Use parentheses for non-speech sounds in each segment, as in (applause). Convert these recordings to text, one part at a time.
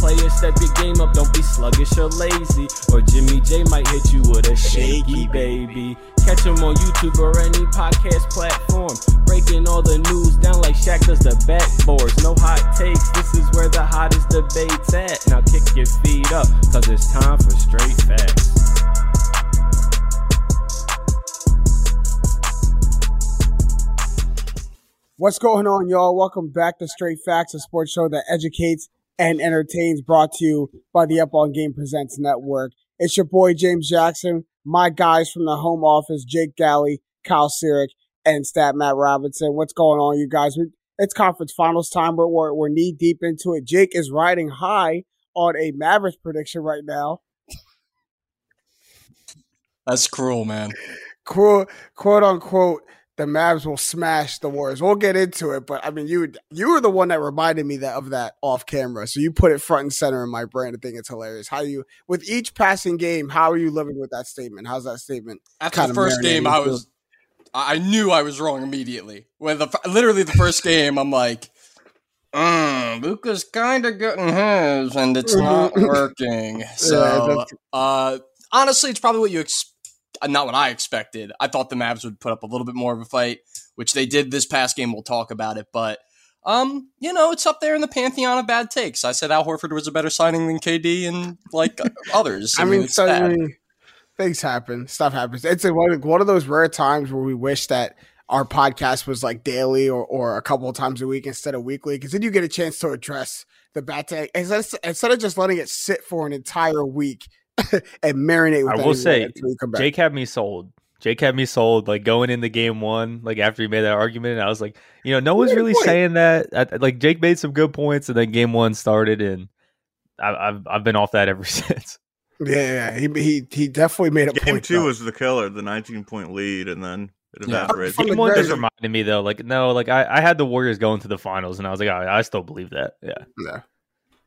Players, step your game up, don't be sluggish or lazy. Or Jimmy J might hit you with a shaky baby. Catch him on YouTube or any podcast platform. Breaking all the news down like Shaq does the backboards. No hot takes, this is where the hottest debate's at. Now kick your feet up, cause it's time for straight facts. What's going on, y'all? Welcome back to Straight Facts, a sports show that educates and entertains, brought to you by the Up On Game Presents Network. It's your boy, James Jackson, my guys from the home office, Jake Galley, Kyle Sirik, and Stat Matt Robinson. What's going on, you guys? It's conference finals time. We're, we're, we're knee deep into it. Jake is riding high on a Mavericks prediction right now. That's cruel, man. Quote, quote unquote, the Mavs will smash the Warriors. We'll get into it, but I mean, you you were the one that reminded me that of that off camera, so you put it front and center in my brain. I think it's hilarious. How you with each passing game? How are you living with that statement? How's that statement? After the first game, I was I knew I was wrong immediately. When the literally the first game, I'm like, mm, Luka's kind of getting his, and it's not (laughs) working. So, uh, honestly, it's probably what you expect not what I expected. I thought the Mavs would put up a little bit more of a fight, which they did this past game. We'll talk about it, but um, you know, it's up there in the pantheon of bad takes. I said Al Horford was a better signing than KD and like (laughs) others. I, I mean, mean, things happen, stuff happens. It's a, one of those rare times where we wish that our podcast was like daily or, or a couple of times a week instead of weekly, because then you get a chance to address the bad take instead, instead of just letting it sit for an entire week (laughs) and marinate. I will say, Jake had me sold. Jake had me sold. Like going into game one, like after he made that argument, and I was like, you know, no one's really point. saying that. I, like Jake made some good points, and then game one started, and I, have I've been off that ever (laughs) since. Yeah, he he he definitely made a game point. two though. was the killer, the 19 point lead, and then it evaporated. Yeah. Game one just reminded me though, like no, like I, I had the Warriors going to the finals, and I was like, I, I still believe that. Yeah, yeah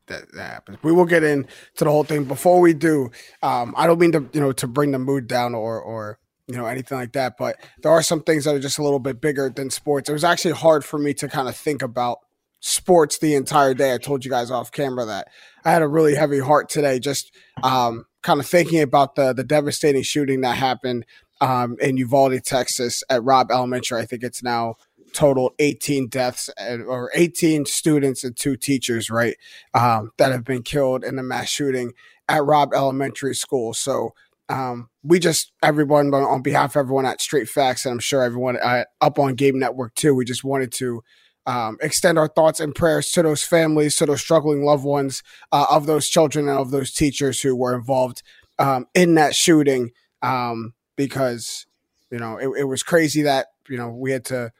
that, that happens. We will get into the whole thing. Before we do, um, I don't mean to you know to bring the mood down or or you know anything like that, but there are some things that are just a little bit bigger than sports. It was actually hard for me to kind of think about sports the entire day. I told you guys off camera that I had a really heavy heart today, just um, kind of thinking about the the devastating shooting that happened um, in Uvalde, Texas, at Robb Elementary. I think it's now totaled 18 deaths or 18 students and two teachers, right, um, that have been killed in the mass shooting at Robb Elementary School. So um, we just, everyone, on behalf of everyone at Straight Facts, and I'm sure everyone at, up on Game Network too, we just wanted to um, extend our thoughts and prayers to those families, to those struggling loved ones uh, of those children and of those teachers who were involved um, in that shooting. Um, because you know it, it was crazy that you know we had to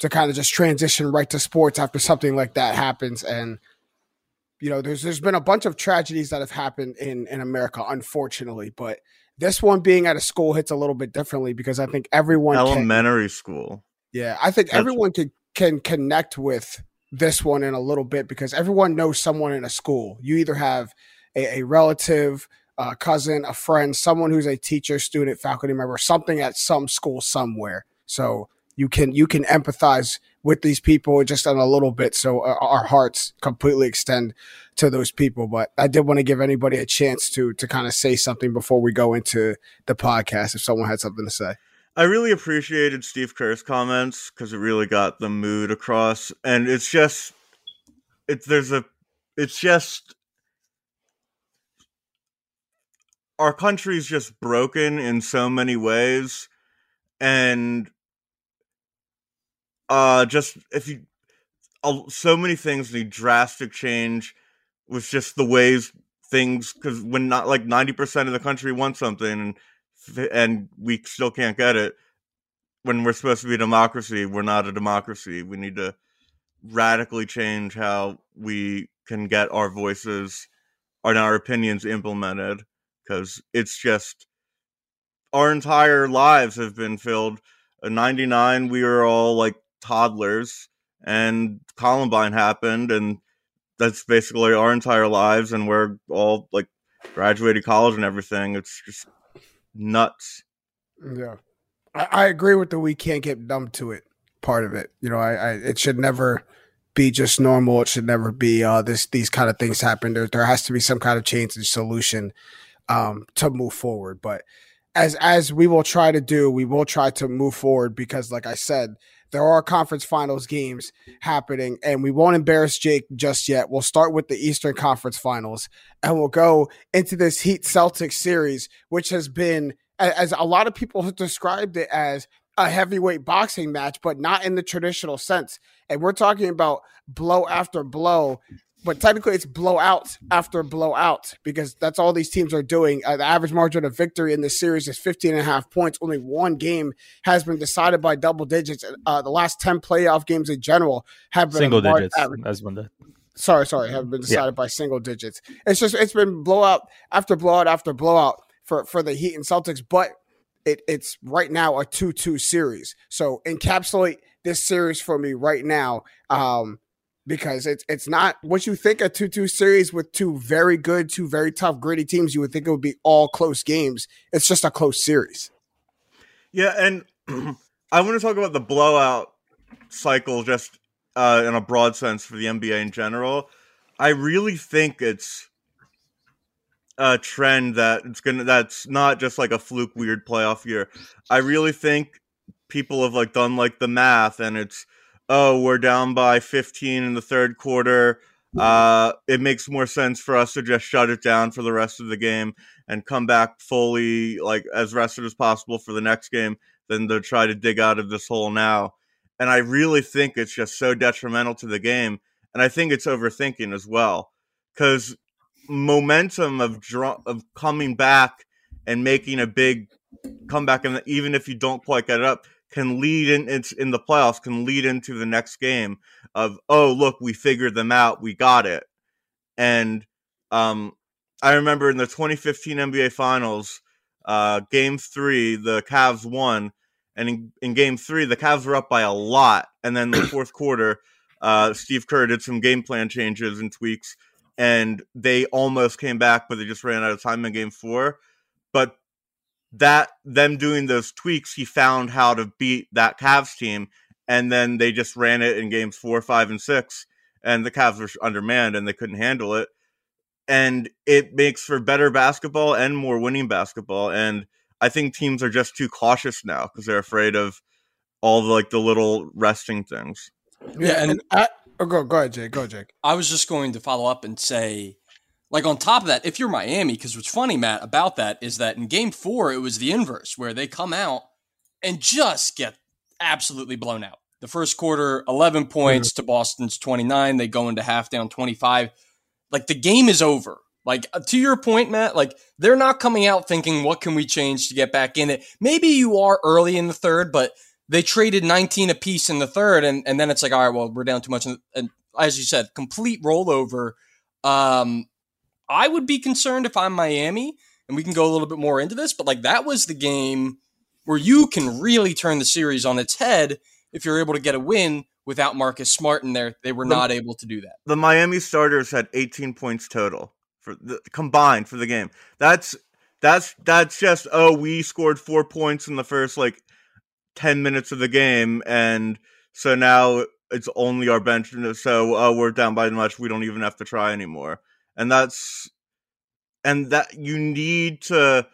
to kind of just transition right to sports after something like that happens. And you know there's there's been a bunch of tragedies that have happened in in America unfortunately but this one being at a school hits a little bit differently because I think everyone elementary can, school. Yeah I think That's, everyone can can connect with this one in a little bit because everyone knows someone in a school. You either have a, a relative a cousin, a friend, someone who's a teacher, student, faculty member, something at some school somewhere. So you can you can empathize with these people just on a little bit. So uh, our hearts completely extend to those people. But I did want to give anybody a chance to to kind of say something before we go into the podcast. If someone had something to say. I really appreciated Steve Kerr's comments because it really got the mood across, and it's just it's there's a it's just our country's just broken in so many ways and uh just if you uh, so many things need drastic change with just the ways things because when not like 90% of the country wants something and and we still can't get it when we're supposed to be a democracy we're not a democracy we need to radically change how we can get our voices and our opinions implemented because it's just our entire lives have been filled. In '99, we were all like toddlers, and Columbine happened, and that's basically our entire lives, and we're all like graduated college and everything. It's just nuts. Yeah, I, I agree with the we can't get numb to it part of it. You know, I, I it should never be just normal. It should never be uh, this these kind of things happen. There there has to be some kind of change and solution um, to move forward. But as as we will try to do, we will try to move forward because, like I said, there are conference finals games happening, and we won't embarrass Jake just yet. We'll start with the Eastern Conference Finals, and we'll go into this Heat Celtics series, which has been, as a lot of people have described it as a heavyweight boxing match, but not in the traditional sense. And we're talking about blow after blow but technically it's blowout after blowout because that's all these teams are doing. Uh, the average margin of victory in this series is 15 and a half points. Only one game has been decided by double digits. Uh, the last 10 playoff games in general have been single digits. Average. That's when the sorry, sorry, have been decided yeah. by single digits. It's just it's been blowout after blowout after blowout for for the Heat and Celtics, but it, it's right now a 2-2 series. So encapsulate this series for me right now. Um, because it's it's not what you think a 2-2 series with two very good, two very tough, gritty teams. You would think it would be all close games. It's just a close series. Yeah, and (clears throat) I want to talk about the blowout cycle just uh, in a broad sense for the NBA in general. I really think it's a trend that it's gonna that's not just like a fluke weird playoff year. I really think people have like done like the math and it's oh, we're down by 15 in the third quarter. Uh, it makes more sense for us to just shut it down for the rest of the game and come back fully, like as rested as possible for the next game than to try to dig out of this hole now. And I really think it's just so detrimental to the game. And I think it's overthinking as well because momentum of draw of coming back and making a big comeback, and even if you don't quite get it up, can lead in it's in the playoffs can lead into the next game of oh look we figured them out we got it. And um i remember in the 2015 nba finals uh game three the Cavs won and in, in game three the Cavs were up by a lot and then the (coughs) fourth quarter uh steve kerr did some game plan changes and tweaks and they almost came back but they just ran out of time in game four. But that them doing those tweaks, he found how to beat that Cavs team, and then they just ran it in games four, five, and six, and the Cavs were undermanned and they couldn't handle it, and it makes for better basketball and more winning basketball, and I think teams are just too cautious now because they're afraid of all the like the little resting things. Yeah, and, and I, oh, go go ahead, Jake. Go, Jake. I was just going to follow up and say like on top of that, if you're Miami, because what's funny, Matt, about that is that in game four, it was the inverse, where they come out and just get absolutely blown out. The first quarter, 11 points mm-hmm. to Boston's 29. They go into half down 25. Like the game is over Like uh, to your point, Matt, like they're not coming out thinking, what can we change to get back in it? Maybe you are early in the third, but they traded 19 apiece in the third. And, and then it's like, all right, well, we're down too much. And as you said, complete rollover. Um, I would be concerned if I'm Miami, and we can go a little bit more into this, but like that was the game where you can really turn the series on its head if you're able to get a win without Marcus Smart in there. They were the, not able to do that. The Miami starters had 18 points total for the combined for the game. That's that's that's just oh we scored four points in the first like 10 minutes of the game and so now it's only our bench so uh, we're down by much we don't even have to try anymore and that's and that you need to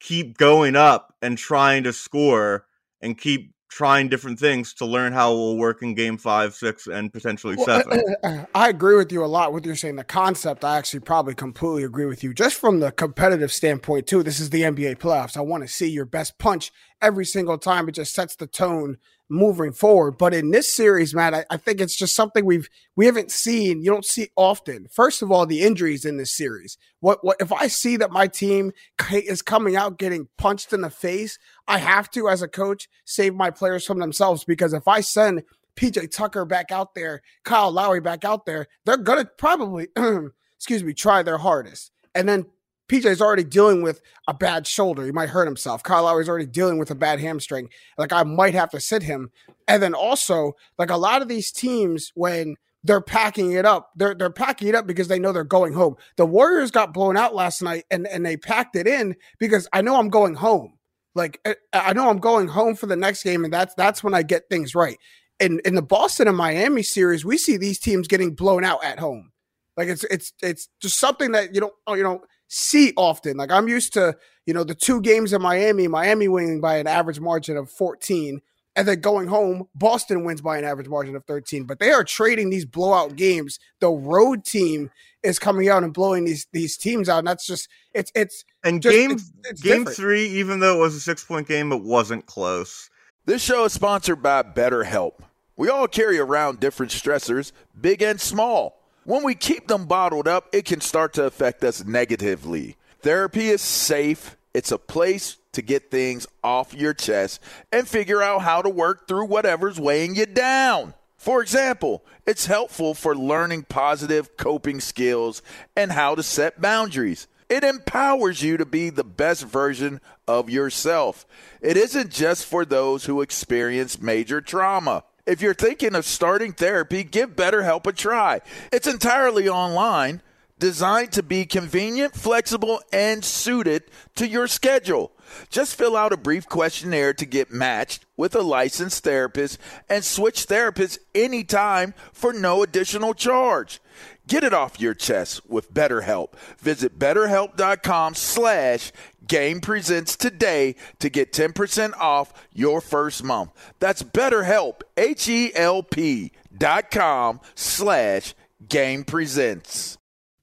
keep going up and trying to score and keep trying different things to learn how it will work in game five, six, and potentially well, seven. Uh, uh, uh, I agree with you a lot with you're saying. The concept, I actually probably completely agree with you. Just from the competitive standpoint, too, this is the NBA playoffs. I want to see your best punch every single time. It just sets the tone moving forward. But in this series, Matt, I, I, think it's just something we've we haven't seen. You don't see often. First of all, the injuries in this series. What what if I see that my team is coming out getting punched in the face? I have to, as a coach, save my players from themselves because if I send PJ Tucker back out there, Kyle Lowry back out there, they're gonna probably, (clears throat) excuse me, try their hardest. And then PJ's already dealing with a bad shoulder. He might hurt himself. Kyle Lowry's already dealing with a bad hamstring. Like I might have to sit him. And then also, like a lot of these teams, when they're packing it up, they're they're packing it up because they know they're going home. The Warriors got blown out last night and, and they packed it in because I know I'm going home. Like eh, I know I'm going home for the next game, and that's that's when I get things right. In in the Boston and Miami series, we see these teams getting blown out at home. Like it's it's it's just something that you don't oh, you know see often. Like I'm used to, you know, the two games in Miami, Miami winning by an average margin of 14, and then going home, Boston wins by an average margin of 13. But they are trading these blowout games. The road team is coming out and blowing these these teams out, and that's just it's it's and just, game it's, it's game different. three, even though it was a six point game, it wasn't close. This show is sponsored by BetterHelp. We all carry around different stressors, big and small. When we keep them bottled up, it can start to affect us negatively. Therapy is safe, it's a place to get things off your chest and figure out how to work through whatever's weighing you down. For example, it's helpful for learning positive coping skills and how to set boundaries. It empowers you to be the best version of yourself. It isn't just for those who experience major trauma. If you're thinking of starting therapy, give BetterHelp a try. It's entirely online, designed to be convenient, flexible, and suited to your schedule. Just fill out a brief questionnaire to get matched with a licensed therapist and switch therapists anytime for no additional charge. Get it off your chest with BetterHelp. Visit betterhelp.com slash game presents today to get 10% off your first month. That's betterhelp, H-E-L-P dot com slash game presents.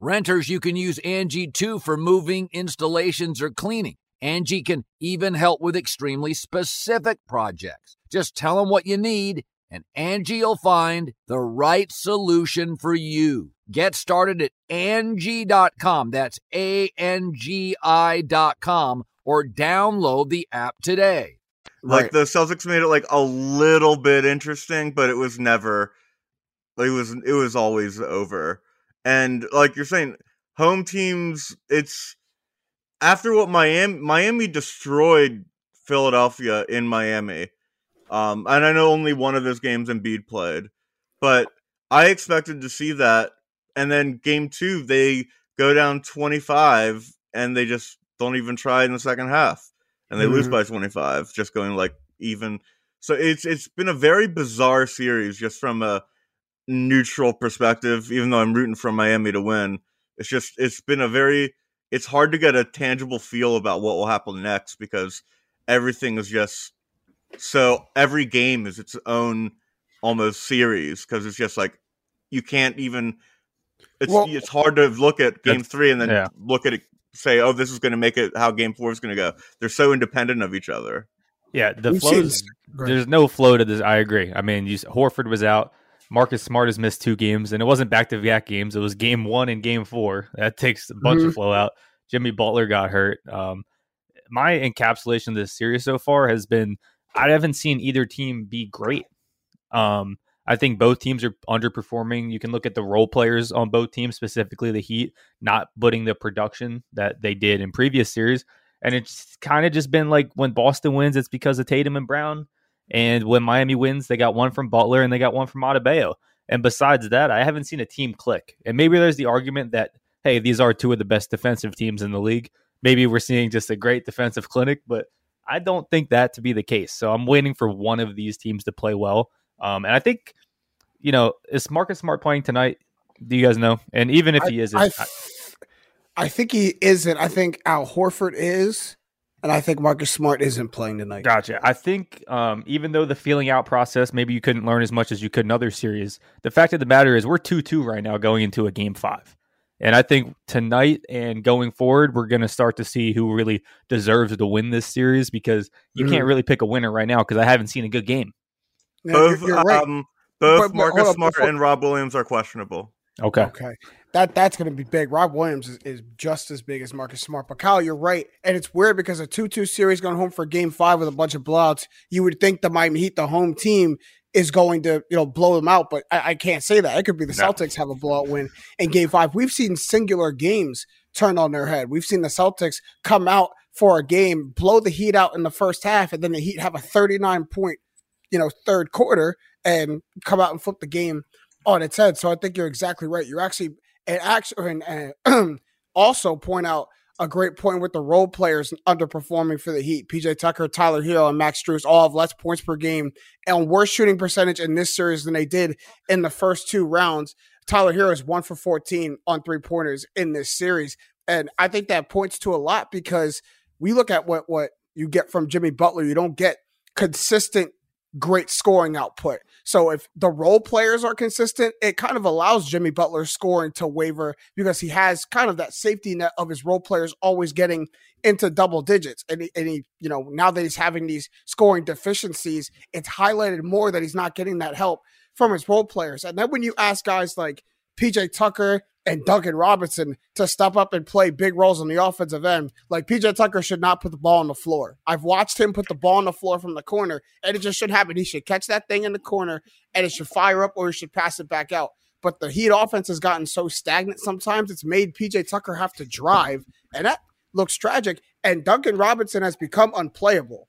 Renters, you can use Angie too for moving, installations, or cleaning. Angie can even help with extremely specific projects. Just tell them what you need and Angie will find the right solution for you. Get started at Angie.com. That's A-N-G-I dot com or download the app today. Like right. the Celtics made it like a little bit interesting, but it was never it was it was always over. And like you're saying, home teams it's after what Miami Miami destroyed Philadelphia in Miami. Um, and I know only one of those games Embiid played, but I expected to see that. And then game two, they go down 25 and they just don't even try in the second half and they mm-hmm. lose by 25, just going like even. So it's it's been a very bizarre series just from a neutral perspective. Even though I'm rooting for Miami to win, it's just it's been a very it's hard to get a tangible feel about what will happen next because everything is just so every game is its own almost series because it's just like you can't even it's well, it's hard to look at game three and then yeah. look at it say oh this is going to make it how game four is going to go. They're so independent of each other. Yeah the flow there's no flow to this i agree. I mean you, horford was out marcus smart has missed two games and it wasn't back-to-back games it was game one and game four that takes a bunch mm-hmm. of flow out jimmy butler got hurt um, my encapsulation of this series so far has been I haven't seen either team be great. Um, I think both teams are underperforming. You can look at the role players on both teams, specifically the Heat, not putting the production that they did in previous series. And it's kind of just been like when Boston wins, it's because of Tatum and Brown. And when Miami wins, they got one from Butler and they got one from Adebayo. And besides that, I haven't seen a team click. And maybe there's the argument that, hey, these are two of the best defensive teams in the league. Maybe we're seeing just a great defensive clinic, but I don't think that to be the case. So I'm waiting for one of these teams to play well. Um, and I think, you know, is Marcus Smart playing tonight? Do you guys know? And even if he isn't, I, I, I think he isn't. I think Al Horford is. And I think Marcus Smart isn't playing tonight. Gotcha. I think um, even though the feeling out process, maybe you couldn't learn as much as you could in other series, the fact of the matter is we're 2 2 right now going into a game five. And I think tonight and going forward, we're going to start to see who really deserves to win this series because you mm-hmm. can't really pick a winner right now because I haven't seen a good game. both you're, you're right. um, both but, Marcus Smart before, and Rob Williams are questionable. Okay. Okay. That that's going to be big. Rob Williams is, is, just as big as Marcus Smart. But Kyle, you're right, and it's weird because a two-two series going home for Game Five with a bunch of blowouts. You would think the Miami Heat, the home team, is going to you know blow them out, but I, I can't say that. It could be the no. Celtics have a blowout win in Game Five. We've seen singular games turn on their head. We've seen the Celtics come out for a game, blow the Heat out in the first half, and then the Heat have a 39 point you know third quarter and come out and flip the game on its head. So I think you're exactly right. You're actually and actually and, and (clears throat) also point out a great point with the role players underperforming for the Heat. PJ Tucker, Tyler Herro, and Max Strus all have less points per game and worse shooting percentage in this series than they did in the first two rounds. Tyler Herro is one for 14 on three pointers in this series. And I think that points to a lot because we look at what, what you get from Jimmy Butler. You don't get consistent great scoring output. So if the role players are consistent, it kind of allows Jimmy Butler's scoring to waver because he has kind of that safety net of his role players always getting into double digits. And he, and he, you know, now that he's having these scoring deficiencies, it's highlighted more that he's not getting that help from his role players. And then when you ask guys like PJ Tucker and Duncan Robinson to step up and play big roles on the offensive end. Like PJ Tucker should not put the ball on the floor. I've watched him put the ball on the floor from the corner, and it just should happen. He should catch that thing in the corner and it should fire up or he should pass it back out. But the Heat offense has gotten so stagnant sometimes it's made PJ Tucker have to drive, and that looks tragic. And Duncan Robinson has become unplayable.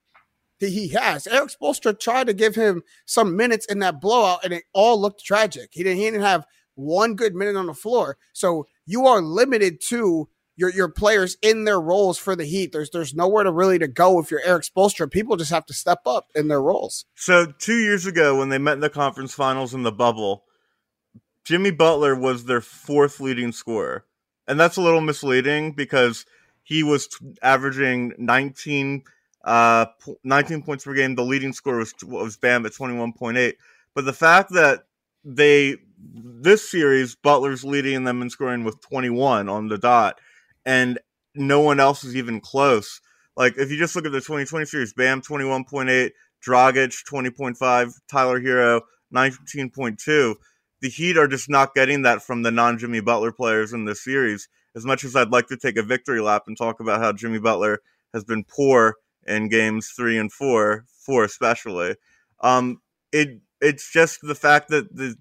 He has. Erik Spoelstra tried to give him some minutes in that blowout, and it all looked tragic. He didn't, he didn't have one good minute on the floor. So you are limited to your your players in their roles for the Heat. There's there's nowhere to really to go if you're Erik Spoelstra. People just have to step up in their roles. So two years ago, when they met in the conference finals in the bubble, Jimmy Butler was their fourth leading scorer, and that's a little misleading because he was t- averaging 19, uh, 19 points per game. The leading scorer was was Bam at 21.8. But the fact that they this series, Butler's leading them in scoring with 21 on the dot, and no one else is even close. Like if you just look at the 2020 series, Bam 21.8, Dragic 20.5, Tyler Herro 19.2. The Heat are just not getting that from the non Jimmy Butler players in this series. As much as I'd like to take a victory lap and talk about how Jimmy Butler has been poor in games three and four, four especially, um, it it's just the fact that the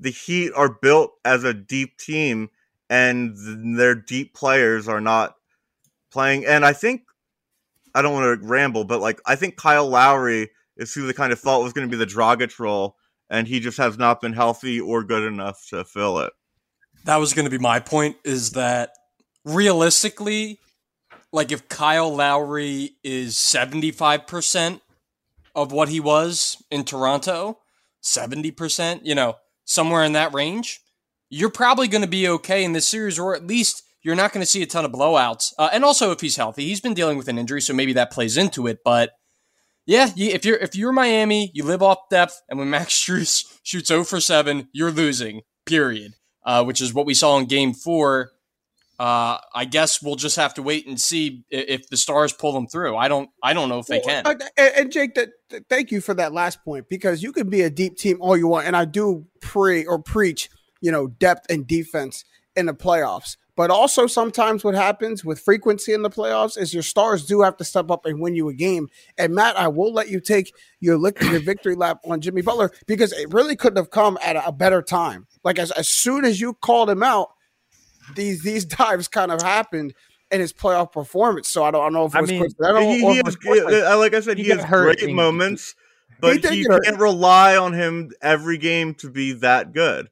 the Heat are built as a deep team and their deep players are not playing. And I think I don't want to ramble, but like I think Kyle Lowry is who they kind of thought was going to be the Dragic role, and he just has not been healthy or good enough to fill it. That was going to be my point. Is that realistically, like if Kyle Lowry is seventy five percent of what he was in Toronto, seventy percent, you know, somewhere in that range, you're probably going to be okay in this series, or at least you're not going to see a ton of blowouts. Uh, and also, if he's healthy, he's been dealing with an injury, so maybe that plays into it. But yeah, if you're if you're Miami, you live off depth, and when Max (laughs) Strus shoots 0 for 7, you're losing. Period. Uh, which is what we saw in Game Four. Uh, I guess we'll just have to wait and see if the Stars pull them through. I don't. I don't know if they can. Uh, and, and Jake, that, thank you for that last point because you can be a deep team all you want, and I do pre or preach, you know, depth and defense in the playoffs. But also sometimes what happens with frequency in the playoffs is your stars do have to step up and win you a game. And Matt, I will let you take your, your victory lap on Jimmy Butler because it really couldn't have come at a, better time. Like as, as soon as you called him out, these these dives kind of happened in his playoff performance. So I don't, I don't know if it was I mean, he, he has, like I said, he, he has great moments, but he, can't rely on him every game to be that good.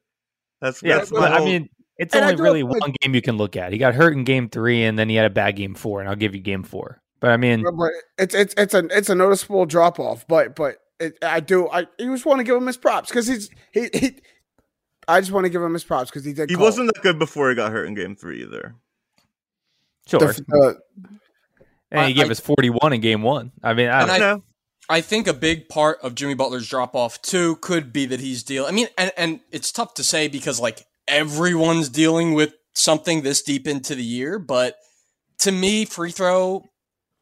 That's yeah. That's but, I mean, it's and only really one game you can look at. He got hurt in game three, and then he had a bad game four, and I'll give you game four. But I mean, but it's it's it's a it's a noticeable drop off. But but it, I do I, I just want to give him his props because he's he, he I just want to give him his props because he did. He call. wasn't that good before he got hurt in game three either. Sure. The, and he I, gave us forty one in game one. I mean, I don't know. I think a big part of Jimmy Butler's drop off too could be that he's dealing. I mean, and, and it's tough to say because like everyone's dealing with something this deep into the year, but to me, free throw,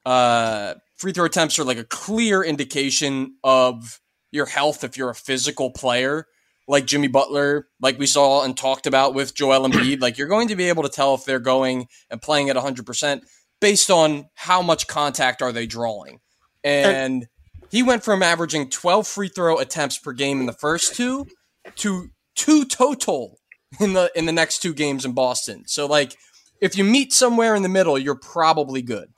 uh, free throw attempts are like a clear indication of your health if you're a physical player like Jimmy Butler, like we saw and talked about with Joel Embiid. (clears throat) like you're going to be able to tell if they're going and playing at 100% based on how much contact are they drawing. And he went from averaging 12 free throw attempts per game in the first two to two total in the in the next two games in Boston. So like if you meet somewhere in the middle, you're probably good.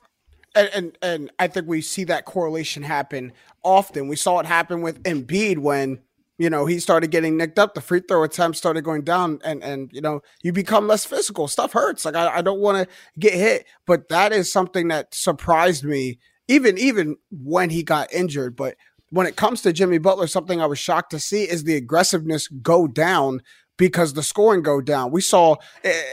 And, and and I think we see that correlation happen often. We saw it happen with Embiid when you know he started getting nicked up. The free throw attempts started going down, and and you know you become less physical. Stuff hurts. Like I, I don't want to get hit, but that is something that surprised me. Even even when he got injured, but when it comes to Jimmy Butler, something I was shocked to see is the aggressiveness go down because the scoring go down. We saw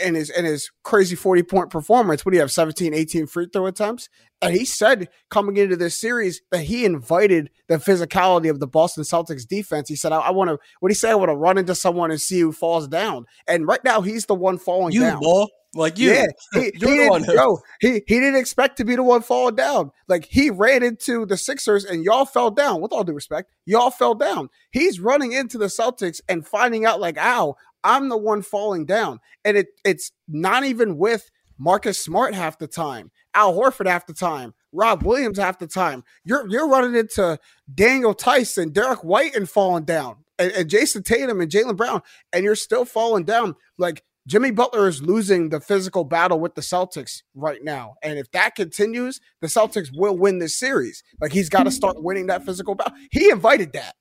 in his in his crazy 40 point performance, what do you have 17, 18 free throw attempts? And he said coming into this series that he invited the physicality of the Boston Celtics defense. He said, I, I want to, what he say? I want to run into someone and see who falls down. And right now, he's the one falling you, down. Boy. Like you, yeah, he, (laughs) he didn't, yo, he, he didn't expect to be the one falling down. Like he ran into the Sixers and y'all fell down. With all due respect, y'all fell down. He's running into the Celtics and finding out like, ow, I'm the one falling down. And it it's not even with Marcus Smart half the time, Al Horford half the time, Rob Williams half the time. You're you're running into Daniel Theis, Derrick White, and falling down, and, and Jayson Tatum and Jaylen Brown, and you're still falling down. Like Jimmy Butler is losing the physical battle with the Celtics right now. And if that continues, the Celtics will win this series. Like he's got to start winning that physical battle. He invited that.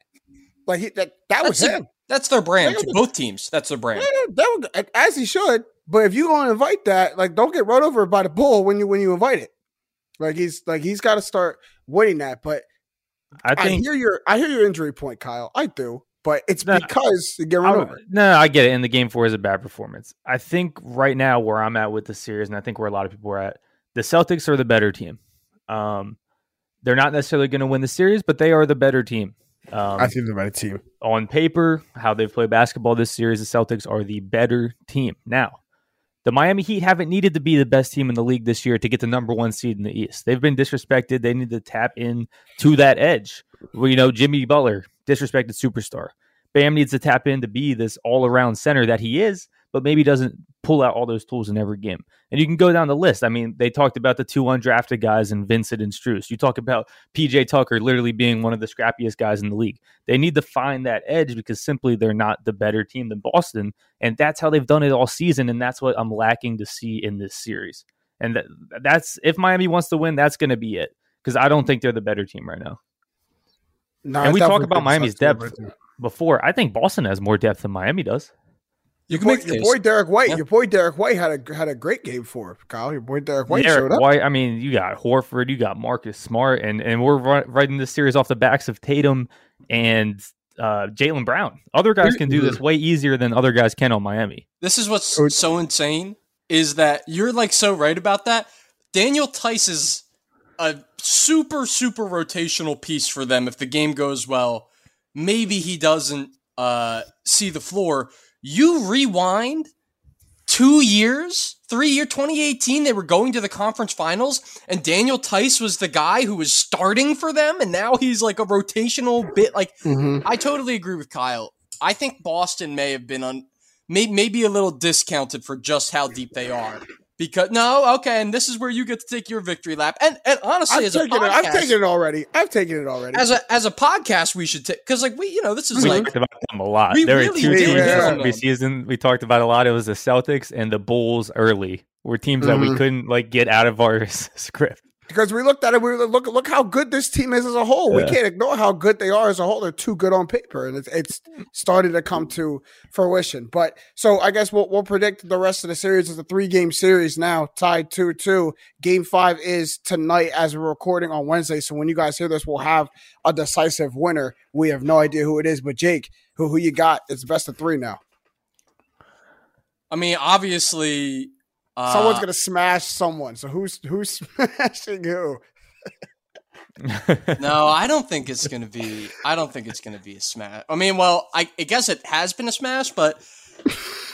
Like he, that that that's was him. A, that's their brand. Both teams. That's their brand. Yeah, as he should. But if you going to invite that, like don't get run over by the bull when you when you invite it. Like he's like he's got to start winning that. But I think I hear your I hear your injury point, Kyle. I do but it's no, because you get run over. No, I get it. And the game four is a bad performance. I think right now where I'm at with the series, and I think where a lot of people are at, the Celtics are the better team. Um, they're not necessarily going to win the series, but they are the better team. Um, I think the better team on paper. How they've played basketball this series, the Celtics are the better team. Now, The Miami Heat haven't needed to be the best team in the league this year to get the number one seed in the East. They've been disrespected. They need to tap in to that edge. Well, you know, Jimmy Butler, disrespected superstar. Bam needs to tap in to be this all around center that he is, but maybe doesn't pull out all those tools in every game. And you can go down the list. I mean, they talked about the two undrafted guys and Vincent and Strus. You talk about PJ Tucker literally being one of the scrappiest guys in the league. They need to find that edge because simply they're not the better team than Boston. And that's how they've done it all season. And that's what I'm lacking to see in this series. And that, that's if Miami wants to win, that's going to be it because I don't think they're the better team right now. No, and we talk about Miami's depth before. I think Boston has more depth than Miami does. You can make your boy Derrick White. Yeah. Your boy Derrick White had a had a great game for Kyle. Your boy Derrick White Derrick showed up. White. I mean, you got Horford, you got Marcus Smart, and and we're writing this series off the backs of Tatum and uh, Jaylen Brown. Other guys can do this way easier than other guys can on Miami. This is what's so insane is that you're like so right about that. Daniel Theis is a super super rotational piece for them if the game goes well. Maybe he doesn't uh, see the floor you rewind two years, three year, 2018, they were going to the conference finals, and Daniel Theis was the guy who was starting for them, and now he's like a rotational bit. Like, mm-hmm. I totally agree with Kyle. I think Boston may have been on, may, maybe a little discounted for just how deep they are. Because no, okay, and this is where you get to take your victory lap. And and honestly, I've as a podcast, it, I've taken it already. I've taken it already. As a as a podcast, we should take because like we, you know, this is we like talked about them a lot. There really are two teams this season we talked about a lot. It was the Celtics and the Bulls early. Were teams mm-hmm. that we mm-hmm. couldn't like get out of our (laughs) script because we looked at it. We were look look how good this team is as a whole. Yeah. We can't ignore how good they are as a whole. They're too good on paper, and it's it's starting to come to fruition. But so I guess we'll we'll predict the rest of the series. It's a three game series now, tied two two. Game five is tonight as we're recording on Wednesday. So when you guys hear this, we'll have a decisive winner. We have no idea who it is, but Jake, who who you got? It's best of three now. I mean, obviously, uh, Someone's gonna smash someone. So who's who's (laughs) smashing who? (laughs) no, I don't think it's gonna be. I don't think it's gonna be a smash. I mean, well, I, I guess it has been a smash, but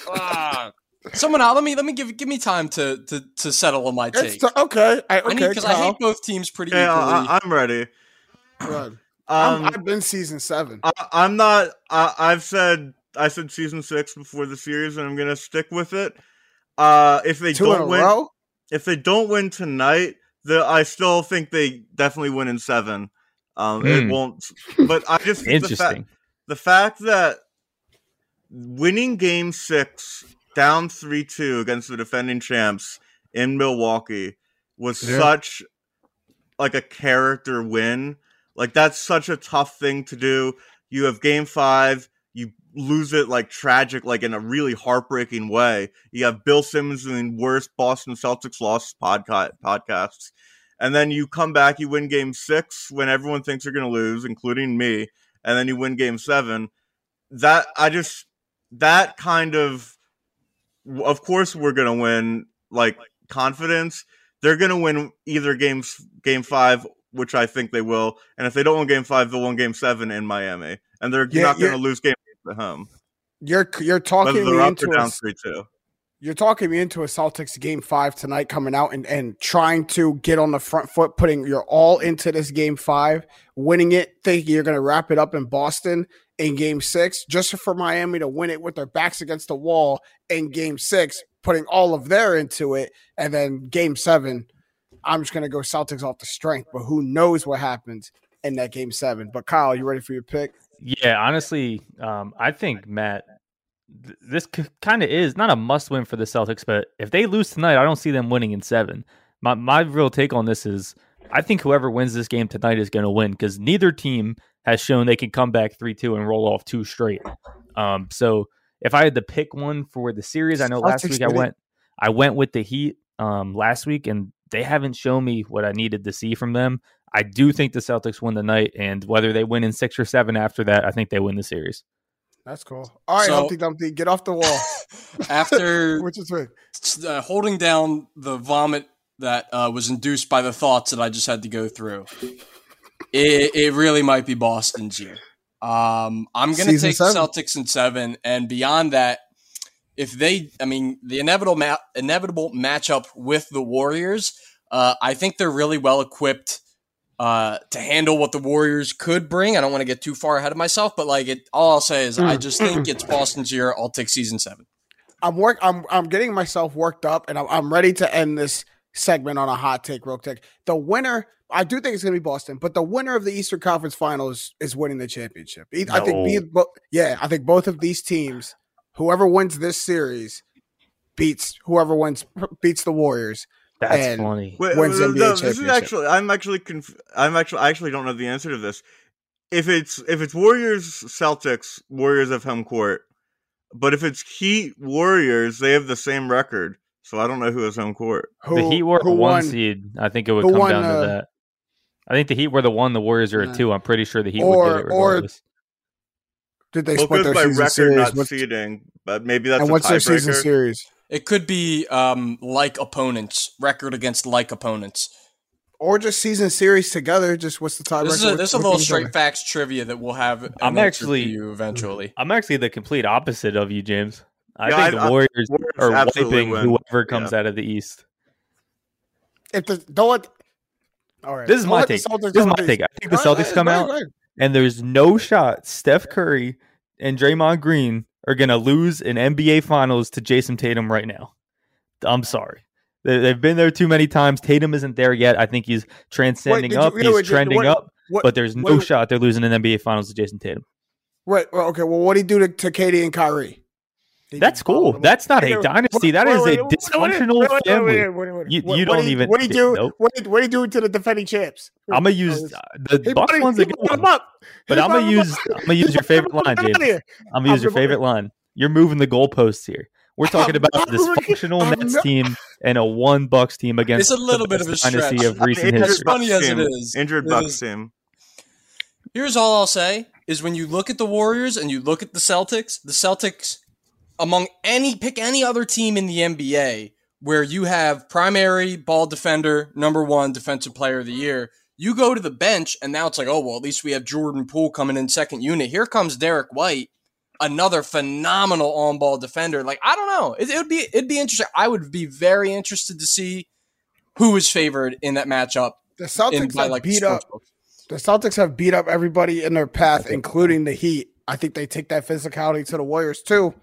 uh, someone out. Let me let me give give me time to to, to settle on my take. T- okay, I, okay, because I, I, hate both teams pretty yeah, equally. I, am ready. Good. Um, i have been season seven. I, am not. I, I've said I said season six before the series, and I'm gonna stick with it. Uh, if they do don't win, row? if they don't win tonight, the I still think they definitely win in seven. Um, mm. It hmm. won't, but I just interesting. The, fa- the fact that winning Game Six down three two against the defending champs in Milwaukee was yeah. such like a character win. Like that's such a tough thing to do. You have Game Five lose it like tragic, like in a really heartbreaking way. You have Bill Simmons doing worst Boston Celtics loss podcast podcasts. And then you come back, you win game six when everyone thinks you're going to lose, including me. And then you win game seven. That, I just, that kind of, of course, we're going to win, like confidence. They're going to win either games, game five, which I think they will. And if they don't win game five, they'll win game seven in Miami. And they're yeah, not going to lose game at home. You're you're talking me into down three two. You're talking me into a Celtics game five tonight coming out and, and trying to get on the front foot, putting your all into this game five, winning it, thinking you're going to wrap it up in Boston in game six, just for Miami to win it with their backs against the wall in game six, putting all of their into it. And then game seven, I'm just going to go Celtics off the strength, but who knows what happens in that game seven. But Kyle, you ready for your pick? Yeah, honestly, um, I think Matt, th- this c- kind of is not a must win for the Celtics, but if they lose tonight, I don't see them winning in seven. My my real take on this is, I think whoever wins this game tonight is going to win because neither team has shown they can come back three two and roll off two straight. Um, so if I had to pick one for the series, I know last week I went I went with the Heat um, last week, and they haven't shown me what I needed to see from them. I do think the Celtics win the night, and whether they win in six or seven after that, I think they win the series. That's cool. All right, so, Humpty Dumpty, get off the wall. (laughs) after which is right. Uh, holding down the vomit that uh, was induced by the thoughts that I just had to go through, it, it really might be Boston's year. Um, I'm going to take seven. Celtics in seven, and beyond that, if they, I mean, the inevitable ma- inevitable matchup with the Warriors, uh, I think they're really well equipped uh, to handle what the Warriors could bring. I don't want to get too far ahead of myself, but like it, all I'll say is I just think it's Boston's year. I'll take season seven. I'm work. I'm I'm getting myself worked up, and I'm, I'm ready to end this segment on a hot take, real quick. The winner, I do think it's going to be Boston, but the winner of the Eastern Conference Finals is winning the championship. I No. think, be, bo- yeah, I think both of these teams, whoever wins this series, beats whoever wins beats the Warriors. That's and funny. Wait, wins no, NBA no, this is actually I'm actually conf- I'm actually I actually don't know the answer to this. If it's if it's Warriors Celtics, Warriors have home court. But if it's Heat Warriors, they have the same record. So I don't know who has home court. Who, the Heat were who a one seed. I think it would come won, down uh, to that. I think the Heat were the one. The Warriors are a two. I'm pretty sure the Heat Or- would get it or regardless. Did they Well, split their by season record, series? not seeding. But maybe that's and a what's their season series? It could be um, like opponents, record against like opponents. Or just season series together? Just what's the tiebreaker? This is a, this is a little straight other? facts trivia that we'll have. I'm actually- you eventually. I'm actually the complete opposite of you, James. I Yeah, think I- the I- Warriors Warriors are wiping win. whoever comes out of the East. If the don't let, all right. This is don't my take. This is my take. I think the Go ahead, Celtics come go ahead, out go ahead. and there's no shot Steph Curry and Draymond Green are going to lose an NBA Finals to Jayson Tatum right now. I'm sorry. They- They've been there too many times. Tatum isn't there yet. I think he's transcending did you- up. you he's trending what- up, what- but there's no what- shot they're losing an NBA Finals to Jayson Tatum. Right. Well, okay. Well, what do you do to, to Katie and Kyrie? They That's cool. That's not a dynasty. wait, That wait, is wait, a wait, wait, dysfunctional wait, wait, family. You- you don't even- What do you do? nope. What do you, what do you do to the defending champs? I'm gonna use uh, the He Bucks one's he a good one, but He I'm gonna use. I'm gonna use your favorite (laughs) line, Get James. I'm gonna use your favorite line. You're moving the goalposts here. We're (laughs) talking about a I'm- dysfunctional I'm Nets team and a one Bucks team against It's a little bit of a dynasty stretch. of recent Injured As history. funny Bucks as it team. is, Injured Bucks team. Here's all I'll say is when you look at the Warriors and you look at the Celtics, the Celtics among any pick any other team in the NBA where you have primary ball defender, number 1 defensive player of the year, you go to the bench and now it's like, "Oh, well, at least we have Jordan Poole coming in second unit. Here comes Derrick White, another phenomenal on-ball defender." Like, I don't know. It, it would be it'd be interesting. I would be very interested to see who is favored in that matchup The in Celtics by have like beat up. The Celtics have beat up everybody in their path, including the Heat. I think they take that physicality to the Warriors too,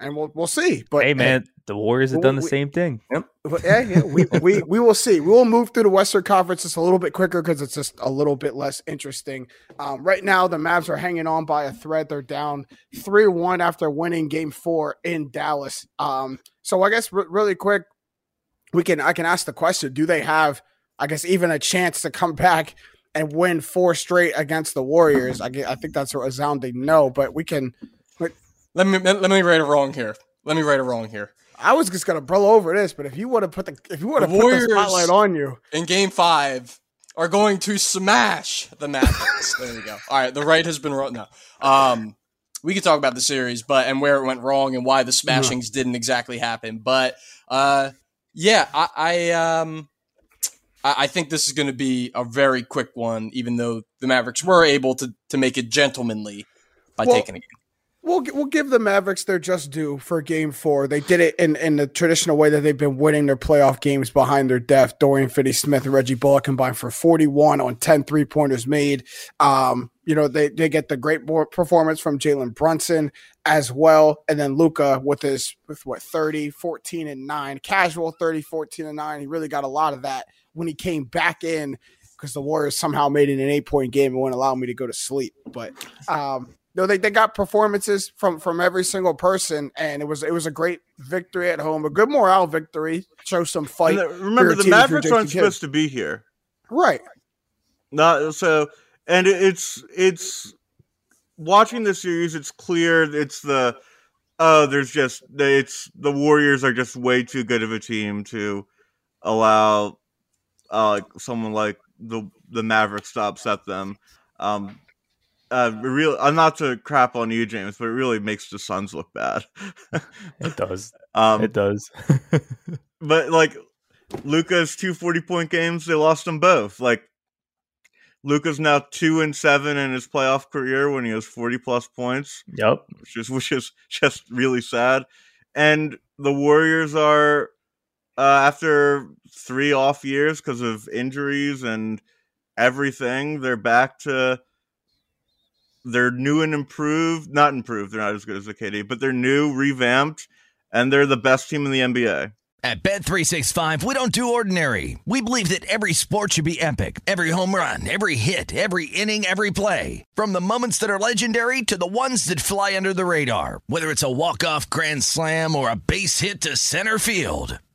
and we'll we'll see. But Hey man, the Warriors have we- done the we- same thing. But yeah, yeah, we, (laughs) we we will see. We will move through the Western Conference just a little bit quicker because it's just a little bit less interesting. Um, right now, the Mavs are hanging on by a thread. They're down three one after winning Game Four in Dallas. Um, so I guess re- really quick, we can I can ask the question: Do they have, I guess, even a chance to come (laughs) back and win four straight against the Warriors? I, get- I think that's a resounding no. But we can. Let me let me right it wrong here. Let me right it wrong here. I was just gonna blow over this, but if you want to put the if you want to put the spotlight on you. In Game Five, are going to smash the Mavericks. (laughs) there you go. All right, the right has been wrong. No, um, we could talk about the series, but and where it went wrong and why the smashings didn't exactly happen. But uh, yeah, I, I um. I I think this is going to be a very quick one, even though the Mavericks were able to, to make it gentlemanly by Well, taking a game. We'll we'll give the Mavericks their just due for Game Four. They did it in, in the traditional way that they've been winning their playoff games behind their depth. Dorian Finney-Smith and Reggie Bullock combined for 41 on 10 three pointers made. Um, you know they they get the great performance from Jalen Brunson as well, and then Luka with his with what 30, 14 and nine, casual 30, 14 and nine. He really got a lot of that when he came back in because the Warriors somehow made it an eight point game and wouldn't allow me to go to sleep. But um, no, they, they got performances from from every single person, and it was it was a great victory at home, a good morale victory. Show some fight. And the- remember, the team if you're Mavericks aren't supposed to be here. right. Not so, and it- it's it's watching the series. It's clear. It's the oh, there's just it's the Warriors are just way too good of a team to allow uh, someone like the the Mavericks to upset them. Um, uh, real. I'm not to crap on you, James, but it really makes the Suns look bad. (laughs) It does. (laughs) um, it does. (laughs) but like Luka's two 40 point games, they lost them both. Like Luka's now two and seven in his playoff career when he has 40 plus points, yep. which is which is just really sad. and the Warriors are uh, after three off years because of injuries and everything. They're back to they're new and improved. Not improved. They're not as good as the KD, but they're new, revamped, and they're the best team in the NBA. At Bet365, we don't do ordinary. We believe that every sport should be epic. Every home run, every hit, every inning, every play. From the moments that are legendary to the ones that fly under the radar. Whether it's a walk-off grand slam or a base hit to center field.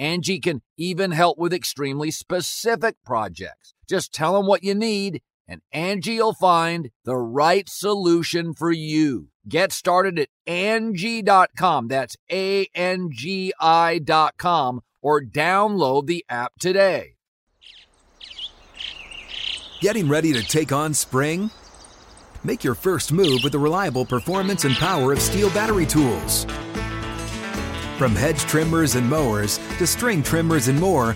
Angie can even help with extremely specific projects. Just tell them what you need and Angie'll find the right solution for you. Get started at Angie.com. That's A N G I.com or download the app today. Getting ready to take on spring? Make your first move with the reliable performance and power of STIHL battery tools. From hedge trimmers and mowers to string trimmers and more,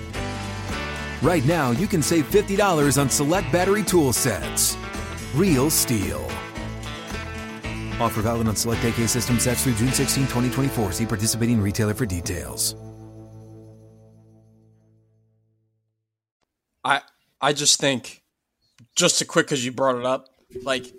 right now you can save $50 on select battery tool sets. Real STIHL. Offer valid on select AK system sets through June 16, 2024. See participating retailer for details. I I just think, just a quick because you brought it up, like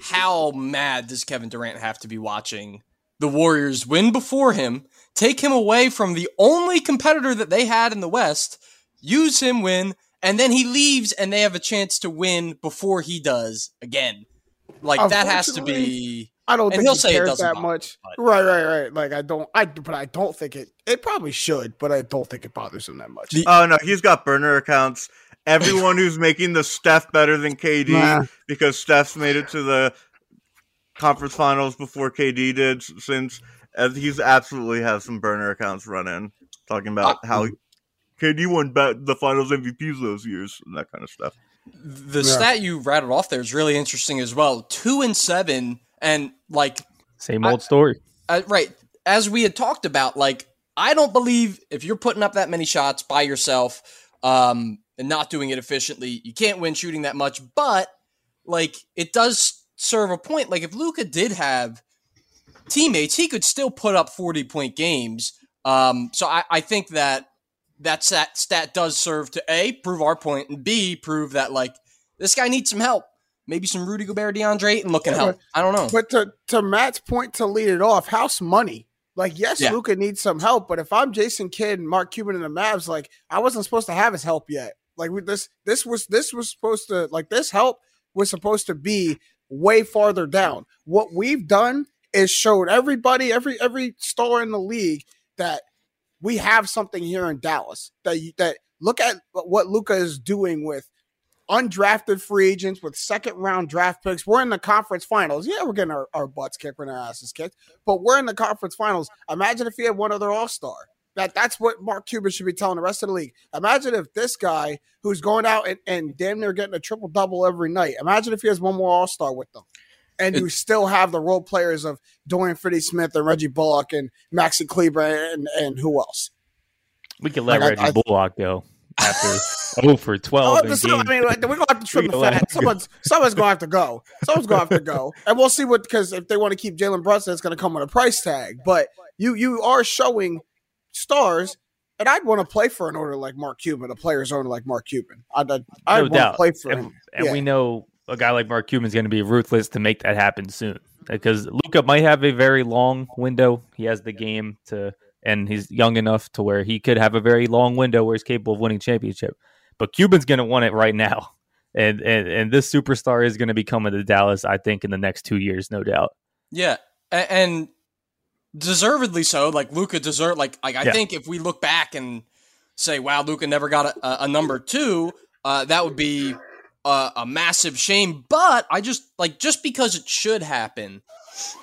how mad does Kevin Durant have to be watching the Warriors win before him take him away from the only competitor that they had in the West, use him, win, and then he leaves and they have a chance to win before he does again. Like that has to be. I don't think he'll he say cares that bother, much. But. Right, right, right. Like I don't, I but I don't think it. It probably should, but I don't think it bothers him that much. Oh no, he's got burner accounts. Everyone who's making the Steph better than KD nah. because Steph's made it to the conference finals before KD did since as he's absolutely has some burner accounts running, talking about uh, how KD won the Finals MVPs those years and that kind of stuff. The yeah. stat you rattled off there is really interesting as well. Two and seven, and like same old I, story. I, right, as we had talked about, like I don't believe if you're putting up that many shots by yourself um, and not doing it efficiently, you can't win shooting that much. But like it does serve a point. Like if Luka did have teammates, he could still put up 40 point games. Um, so I, I think that that stat, stat does serve to A, prove our point, and B, prove that, like, this guy needs some help. Maybe some Rudy Gobert, DeAndre Ayton looking yeah, help. I don't know. But to, to Matt's point to lead it off, house money. Like, yes, yeah. Luka needs some help, but if I'm Jason Kidd and Mark Cuban and the Mavs, like, I wasn't supposed to have his help yet. Like, this, this was this was supposed to like this help was supposed to be way farther down. What we've done is showed everybody, every every star in the league that we have something here in Dallas. That you, that look at what Luka is doing with undrafted free agents with second round draft picks. We're in the conference finals. Yeah, we're getting our, our butts kicked and our asses kicked, but we're in the conference finals. Imagine if he had one other all star. That that's what Mark Cuban should be telling the rest of the league. Imagine if this guy who's going out and, and damn near getting a triple double every night. Imagine if he has one more all star with them and you still have the role players of Dorian Finney Smith and Reggie Bullock and Maxi Kleber and, and who else? We can let like, Reggie I, I, Bullock go after (laughs) oh for twelve. Oh, so, I mean, like, we're gonna have to trim the fat. Someone's someone's gonna have to go. Someone's gonna have to go, and we'll see what because if they want to keep Jalen Brunson, it's gonna come with a price tag. But you you are showing stars and I'd want to play for an owner like Mark Cuban, a player's owner like Mark Cuban. I'd, I'd, I'd no want doubt. to play for and, him. And Yeah. we know a guy like Mark Cuban's going to be ruthless to make that happen soon because Luka might have a very long window. He has the game to, and he's young enough to where he could have a very long window where he's capable of winning championship. But Cuban's going to want it right now, (laughs) and and and this superstar is going to be coming to Dallas, I think, in the next two years, no doubt. Yeah, and deservedly so. Like Luka deserve. Like, like I Yeah. think if we look back and say, "Wow, Luka never got a, a, a number two, uh, that would be a, a massive shame. But I just like just because it should happen,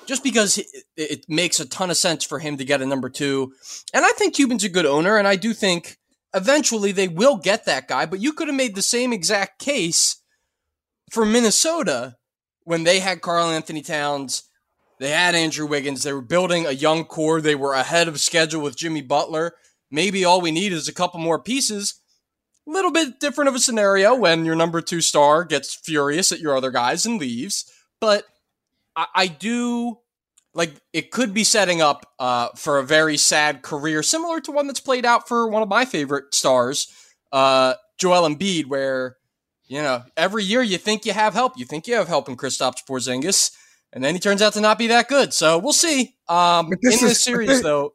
just because it, it makes a ton of sense for him to get a number two, and I think Cuban's a good owner, and I do think eventually they will get that guy. But you could have made the same exact case for Minnesota when they had Karl-Anthony Towns. They had Andrew Wiggins. They were building a young core. They were ahead of schedule with Jimmy Butler. Maybe all we need is a couple more pieces. A little bit different of a scenario when your number two star gets furious at your other guys and leaves. But I, I do like it could be setting up uh, for a very sad career, similar to one that's played out for one of my favorite stars, uh, Joel Embiid, where you know every year you think you have help, you think you have help in Kristaps Porzingis, and then he turns out to not be that good. So we'll see. Um, But this in is- this series, this- though,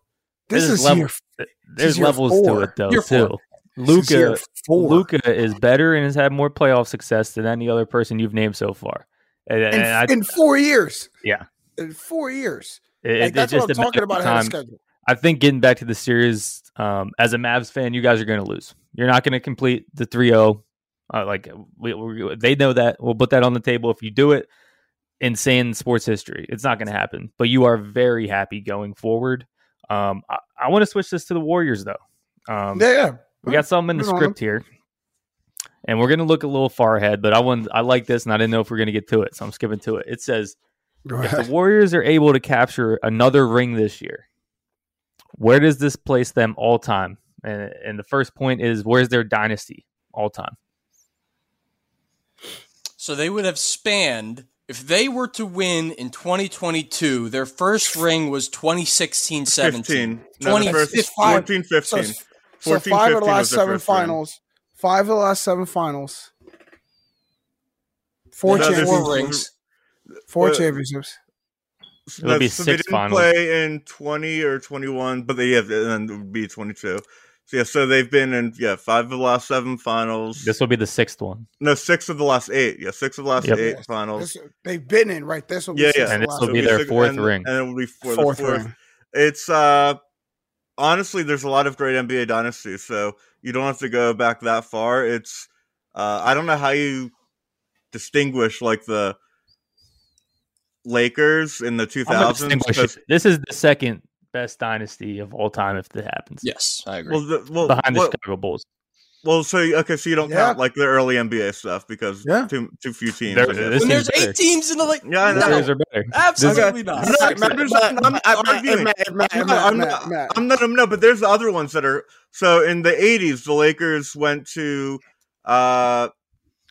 This There's is level- year, There's levels four. to it though Year too. four. This is year Luka. Luka is better and has had more playoff success than any other person you've named so far. And, in, and I, in four years. Yeah. in four years. it- Like, that's what just I'm talking about of ahead of time. schedule. I think getting back to the series, um, as a Mavs fan, you guys are going to lose. You're not going to complete the 3 0. Uh, like, we, we, they know that. We'll put that on the table. If you do it, insane sports history. It's not going to happen. But you are very happy going forward. Um, I, I want to switch this to the Warriors, though. Um, Yeah, yeah. We got something in the Put it on script here. And we're going to look a little far ahead, but I want I like this and I didn't know if we're going to get to it, so I'm skipping to it. It says if the. Warriors are able to capture another ring this year, where does this place them all time? And, and the first point is where's their dynasty all time? So they would have spanned if they were to win in 2022. Their first ring was 2016 17. 15. No, the first 2015. 14, 15. So, so five of the last seven their seven first ring. finals. Five of the last seven finals. Four No, championships. Four rings. Four Uh, championships. It would be so they didn't finals. play in 20 or 21, but they have, and then it would be 22. So yeah, so they've been in yeah five of the last seven finals. This will be the sixth one. no, six of the last eight. Yeah, six of the last Yep. eight Yes. finals. This- they've been in right. This will be Yeah, yeah. And the this will So be their six- fourth and, ring. and it will be for fourth fourth. ring. It's uh honestly, there's a lot of great NBA dynasties, so you don't have to go back that far. It's uh I don't know how you distinguish like the Lakers in the I'm 2000s. distinguish 'cause- This is the second best dynasty of all time if that happens. Yes, I agree. well, the, well, Behind the well, Chicago Bulls. Well, so okay, so you don't Yeah. count like the early NBA stuff because Yeah. too too few teams. There- I guess. when there's seems better. eight teams in the league, Yeah, I know. The no, Warriors are better. absolutely Okay. not. I'm not- I'm not- I'm not- I'm not arguing. Matt, Matt, I'm not, I'm, Matt, not, Matt. I'm not. I'm not. But there's the other ones that are. So in the '80s, the Lakers went to. Uh,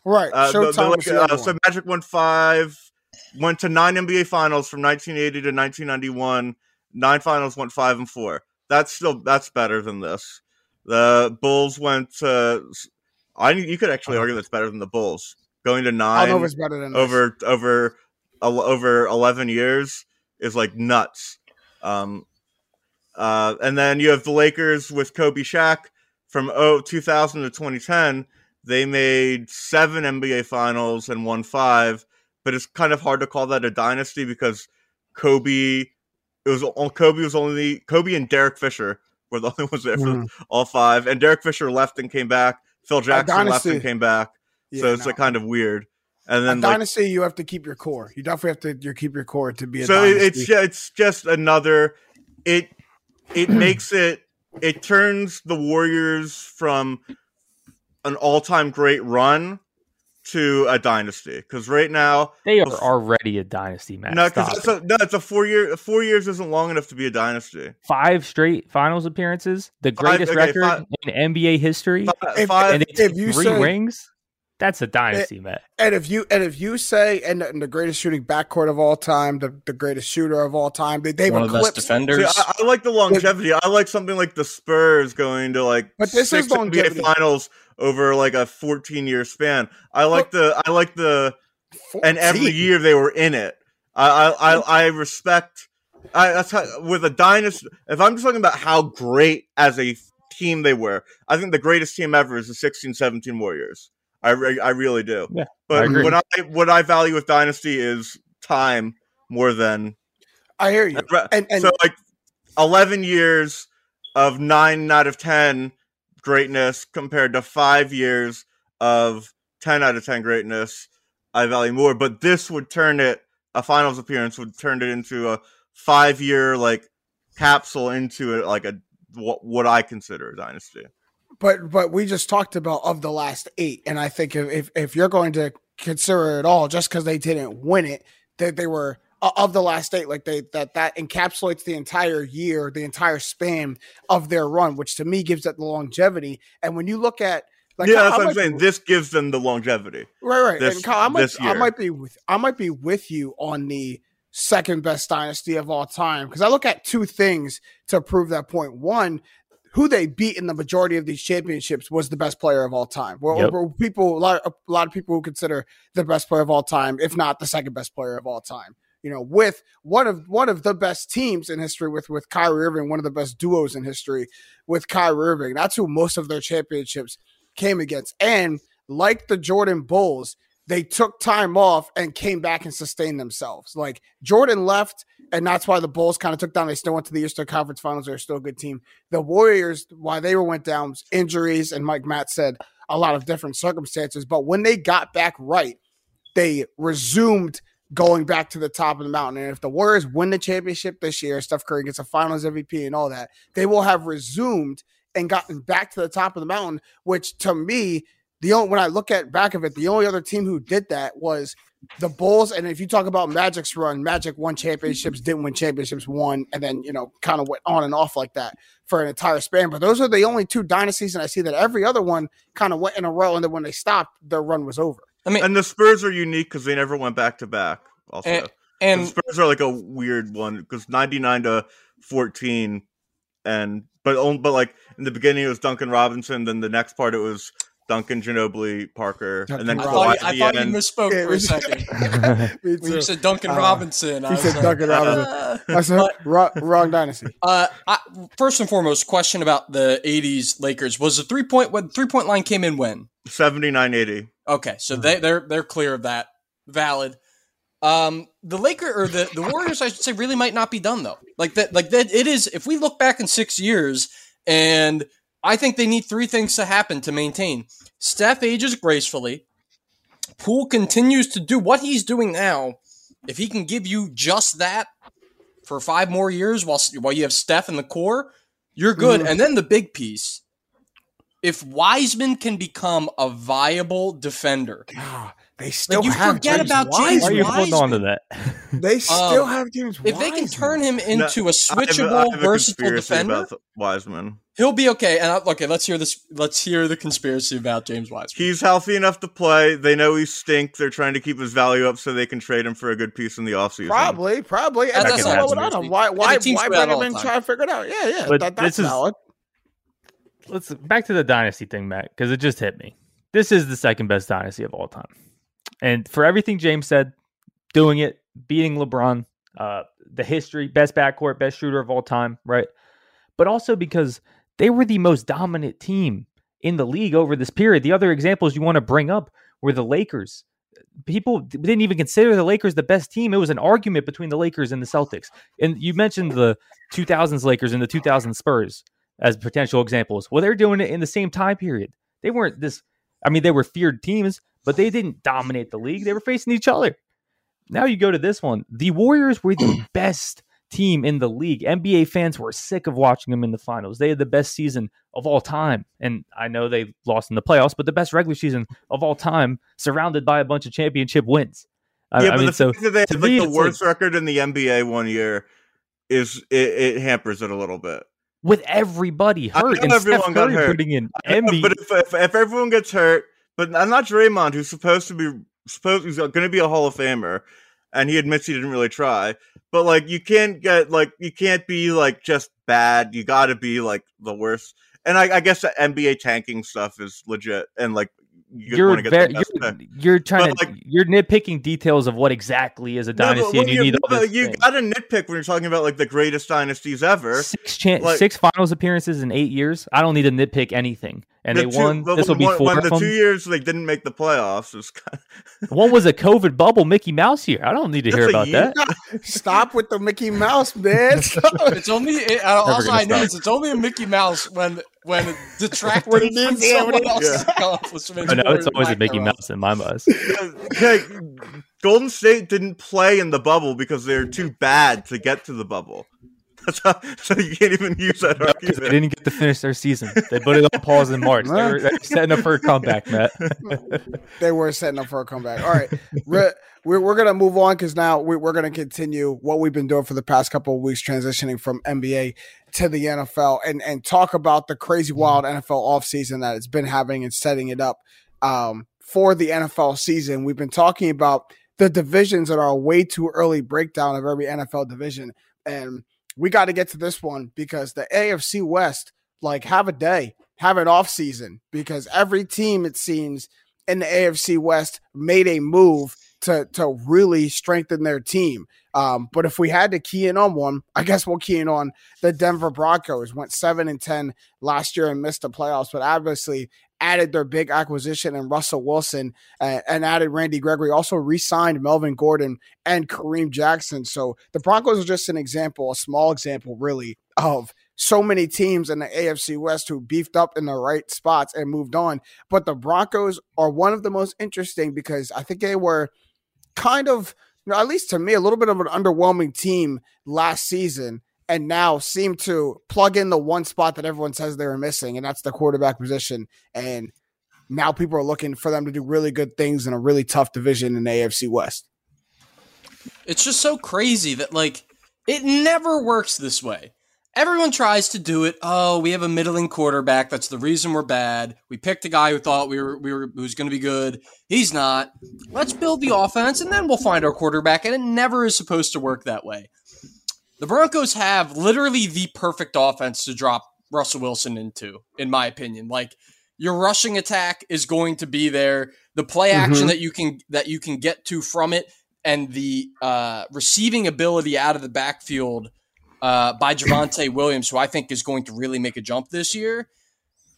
Right. uh, the, Showtime the, was the uh, so. Magic won five, went to nine NBA Finals from 1980 to 1991. Nine Finals went five and four. That's still that's better than this. The Bulls went to. I you could actually argue that's better than the Bulls going to nine it's better than this. over over over 11 years is like nuts um uh and then you have the lakers with kobe Shaq from oh, 2000 to 2010 they made seven nba finals and won five but it's kind of hard to call that a dynasty because kobe it was all kobe was only kobe and derek fisher were the (laughs) only ones there for Mhm. all five and derek fisher left and came back phil jackson left dynasty. and came back so it's no. like kind of weird and a then like dynasty, you have to keep your core. You definitely have to you keep your core to be a so dynasty. it's it's just another it it (clears throat) makes it it turns the warriors from an all-time great run to a dynasty because right now They are already a dynasty, man. no because Stop it's a, no it's a four year four years isn't long enough to be a dynasty Five straight finals appearances, the Five- greatest okay, record five- in NBA history, Fi- If- five and if you three say- rings. That's a dynasty, and, Matt. And if you and if you say and, and, the greatest shooting backcourt of all time, the, the greatest shooter of all time, they, they've One eclipsed defenders. See, I, I, like the longevity. I like something like the Spurs going to like but this six is longevity. NBA finals over like a 14 year span. I like the I like the 14. and every year they were in it. I I I, I respect. I that's how, with a dynasty. If I'm just talking about how great as a team they were, I think the greatest team ever is the 16-17 Warriors. I, re- I really do. Yeah, but I what I what I value with Dynasty is time more than. I hear you. And, and, so like eleven years of nine out of ten greatness compared to five years of ten out of ten greatness, I value more. But this would turn it a finals appearance would turn it into a five year like capsule into it like a what what I consider a dynasty but but we just talked about of the last eight, and I think if if you're going to consider it all, just because they didn't win it, that they were of the last eight, like they that that encapsulates the entire year, the entire span of their run, which to me gives it the longevity. And when you look at like, yeah, that's what I'm saying. This gives them the longevity, right? Right. This, and Kyle, I might, I might be with I might be with you on the second best dynasty of all time because I look at two things to prove that point. One, who they beat in the majority of these championships was the best player of all time. Well, yep. people, a lot, of, a lot of people who consider the best player of all time, if not the second best player of all time. You know, with one of one of the best teams in history, with with Kyrie Irving, one of the best duos in history with Kyrie Irving. That's who most of their championships came against. And like the Jordan Bulls, they took time off and came back and sustained themselves. Like Jordan left, and that's why the Bulls kind of took down. They still went to the Eastern Conference Finals. They're still a good team. The Warriors, why they were went down, injuries, and Mike Matt said a lot of different circumstances. But when they got back right, they resumed going back to the top of the mountain. And if the Warriors win the championship this year, Steph Curry gets a Finals MVP and all that, they will have resumed and gotten back to the top of the mountain. Which to me the only when I look at back of it, the only other team who did that was the Bulls. And if you talk about Magic's run, Magic won championships, didn't win championships, won, and then you know kind of went on and off like that for an entire span. But those are the only two dynasties, and I see that every other one kind of went in a row, and then when they stopped, their run was over. I mean, and the Spurs are unique because they never went back to back. Also, and, and the Spurs are like a weird one because ninety nine to fourteen, and but only, but like in the beginning it was Duncan Robinson, then the next part it was Duncan Ginobili Parker, Duncan and then I thought, you, I thought you misspoke for a (laughs) second. (laughs) when you said Duncan uh, Robinson, he said like, Duncan Robinson. Uh, I said wrong, wrong dynasty. (laughs) Uh, I, first and foremost, question about the '80s Lakers was the three point when three point line came in when 79-80. Okay, so they they're they're clear of that. Valid. Um, the Laker or the the Warriors, I should say, really might not be done though. Like that, like that. It is. If we look back in six years and I think they need three things to happen to maintain. Steph ages gracefully. Poole continues to do what he's doing now. If he can give you just that for five more years while while you have Steph in the core, you're good. Mm. And then the big piece. If Wiseman can become a viable defender, God, they still like you have forget James about Wiseman. James Why are you holding on to that? (laughs) They still Um, have James. If they can turn him into No, a I have a- switchable, I have a versatile conspiracy defender, about Wiseman. he'll be okay. And I, okay, let's hear this. Let's hear the conspiracy about James Wiseman. He's healthy enough to play. They know he stinks. They're trying to keep his value up so they can trade him for a good piece in the offseason. Probably, probably. And That's that's not not a without conspiracy. him. Why? And Why? the teams Why do that bring all him in? the Try to figure it out. Yeah, yeah. But that, this that's is- valid. Let's back to the dynasty thing, Matt, because it just hit me. This is the second best dynasty of all time, and for everything James said, doing it, beating LeBron, uh, the history, best backcourt, best shooter of all time, right? But also because they were the most dominant team in the league over this period. The other examples you want to bring up were the Lakers. People didn't even consider the Lakers the best team. It was an argument between the Lakers and the Celtics. And you mentioned the 2000s Lakers and the 2000 Spurs as potential examples. Well, they're doing it in the same time period. They weren't this, I mean, they were feared teams, but they didn't dominate the league. They were facing each other. Now you go to this one. The Warriors were the (clears throat) best team in the league. NBA fans were sick of watching them in the finals. They had the best season of all time. And I know they lost in the playoffs, but the best regular season of all time, surrounded by a bunch of championship wins. I, yeah, I but mean, the so fact that they had me, like the worst record in the NBA one year is it, it hampers it a little bit. With everybody hurt and everyone Steph Curry hurt. putting in know, But if, if if everyone gets hurt, but I'm not Draymond, who's supposed to be supposed he's going to be a Hall of Famer, and he admits he didn't really try. But like, you can't get like you can't be like just bad. You got to be like the worst. And I, I guess the NBA tanking stuff is legit, and like you are very, you're, you're, trying but to like, you're nitpicking details of what exactly is a dynasty, no, and you need all this. You got to nitpick when you're talking about like the greatest dynasties ever. Six chan- like, six finals appearances in eight years. I don't need to nitpick anything, and the they two, won. This will be four. When the two years they didn't make the playoffs, was kind of... (laughs) one was a COVID bubble Mickey Mouse year. I don't need to hear about year. that. (laughs) Stop with the Mickey Mouse, man. (laughs) it's only it, uh, also I noticed it's only a Mickey Mouse when when detracting (laughs) when from someone else's yeah. (laughs) accomplishments. I know it's always a Mickey Mouse in my mind. (laughs) okay, Golden State didn't play in the bubble because they're too bad to get to the bubble. How, so you can't even use that no, argument. They didn't get to finish their season. They put it on pause in March. They were, they were setting up for a comeback, Matt. (laughs) they were setting up for a comeback. All right, we're we're, we're gonna move on because now we're, we're gonna continue what we've been doing for the past couple of weeks, transitioning from NBA to the NFL and and talk about the crazy wild NFL offseason that it's been having and setting it up um, for the NFL season. We've been talking about the divisions that are a way too early breakdown of every NFL division. And we got to get to this one because the AFC West, like, have a day, have an off season because every team, it seems, in the AFC West made a move to to really strengthen their team. Um, but if we had to key in on one, I guess we'll key in on the Denver Broncos. Went seven and ten last year and missed the playoffs, but obviously added their big acquisition in Russell Wilson uh, and added Randy Gregory. Also re-signed Melvin Gordon and Kareem Jackson. So the Broncos are just an example, a small example, really, of so many teams in the AFC West who beefed up in the right spots and moved on. But the Broncos are one of the most interesting because I think they were kind of, you know, at least to me, a little bit of an underwhelming team last season and now seem to plug in the one spot that everyone says they were missing, and that's the quarterback position. And now people are looking for them to do really good things in a really tough division in AFC West. It's just so crazy that like it never works this way. Everyone tries to do it. Oh, we have a middling quarterback. That's the reason we're bad. We picked a guy who thought we were we were who's going to be good. He's not. Let's build the offense and then we'll find our quarterback. And it never is supposed to work that way. The Broncos have literally the perfect offense to drop Russell Wilson into, in my opinion. Like your rushing attack is going to be there. The play action mm-hmm. that you can that you can get to from it, and the uh, receiving ability out of the backfield uh, by Javonte Williams, who I think is going to really make a jump this year.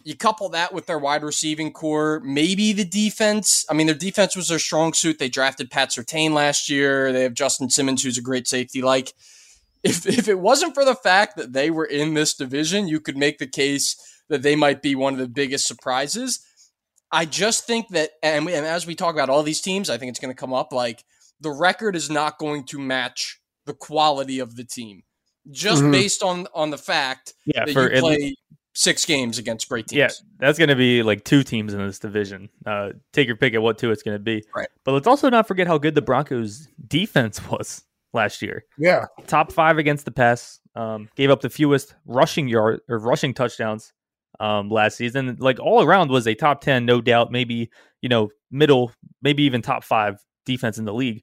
You couple that with their wide receiving core, maybe the defense. I mean, their defense was their strong suit. They drafted Pat Surtain last year. They have Justin Simmons, who's a great safety. Like, if (laughs) if it wasn't for the fact that they were in this division, you could make the case that they might be one of the biggest surprises. I just think that, and, and as we talk about all these teams, I think it's going to come up like the record is not going to match the quality of the team just mm-hmm. based on on the fact yeah, that you play least, six games against great teams. Yeah, that's going to be like two teams in this division. Uh, take your pick at what two it's going to be. Right. But let's also not forget how good the Broncos defense (laughs) was last year. Yeah, top five against the pass. Um, gave up the fewest rushing yard or rushing touchdowns um, last season. Like all around was a top ten, no doubt. Maybe you know middle, maybe even top five defense in the league.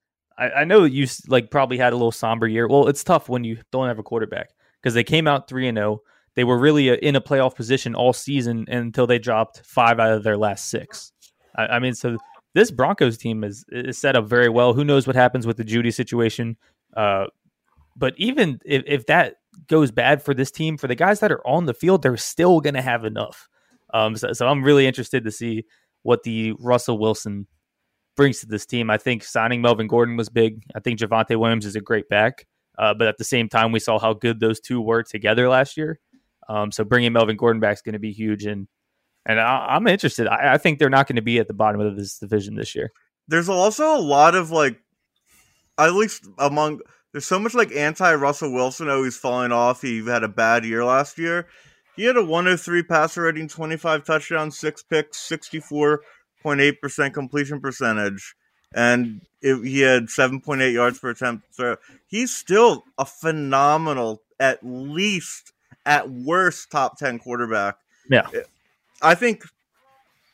I, I know you like probably had a little somber year. Well, it's tough when you don't have a quarterback because they came out three and zero. Oh. They were really a, in a playoff position all season until they dropped five out of their last six. I, I mean, so this Broncos team is is set up very well. Who knows what happens with the Jeudy situation? Uh, but even if, if that goes bad for this team, for the guys that are on the field, they're still going to have enough. Um, so, so I'm really interested to see what the Russell Wilson brings to this team. I think signing Melvin Gordon was big. I think Javonte Williams is a great back. Uh, but at the same time, we saw how good those two were together last year. Um, so bringing Melvin Gordon back is going to be huge, and and I, am interested. I, I, think they're not going to be at the bottom of this division this year. There's also a lot of like, at least among there's so much like anti Russell Wilson. Oh, he's falling off. He had a bad year last year. He had a 103 passer rating, 25 touchdowns, six picks, 64 0.8% completion percentage, and it, he had 7.8 yards per attempt. So he's still a phenomenal, at least at worst, top 10 quarterback. Yeah. I think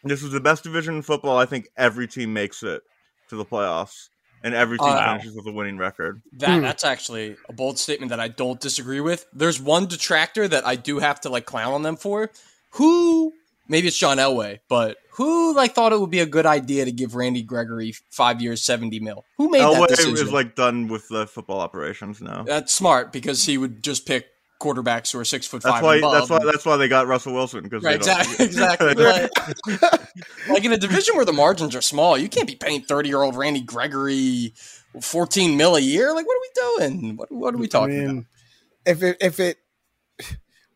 this is the best division in football. I think every team makes it to the playoffs. And every team uh, finishes with a winning record. That that's actually a bold statement that I don't disagree with. There's one detractor that I do have to like clown on them for. Who maybe it's John Elway, but who like thought it would be a good idea to give Randy Gregory five years, seventy mil? Who made Elway that decision? is like done with the football operations now. That's smart because he would just pick quarterbacks who are six foot five. That's why. That's why. That's why they got Russell Wilson because right, exactly. exactly. (laughs) like, like in a division where the margins are small, you can't be paying thirty year old Randy Gregory fourteen mil a year. Like, what are we doing? What, what are we talking I mean, about? If it if it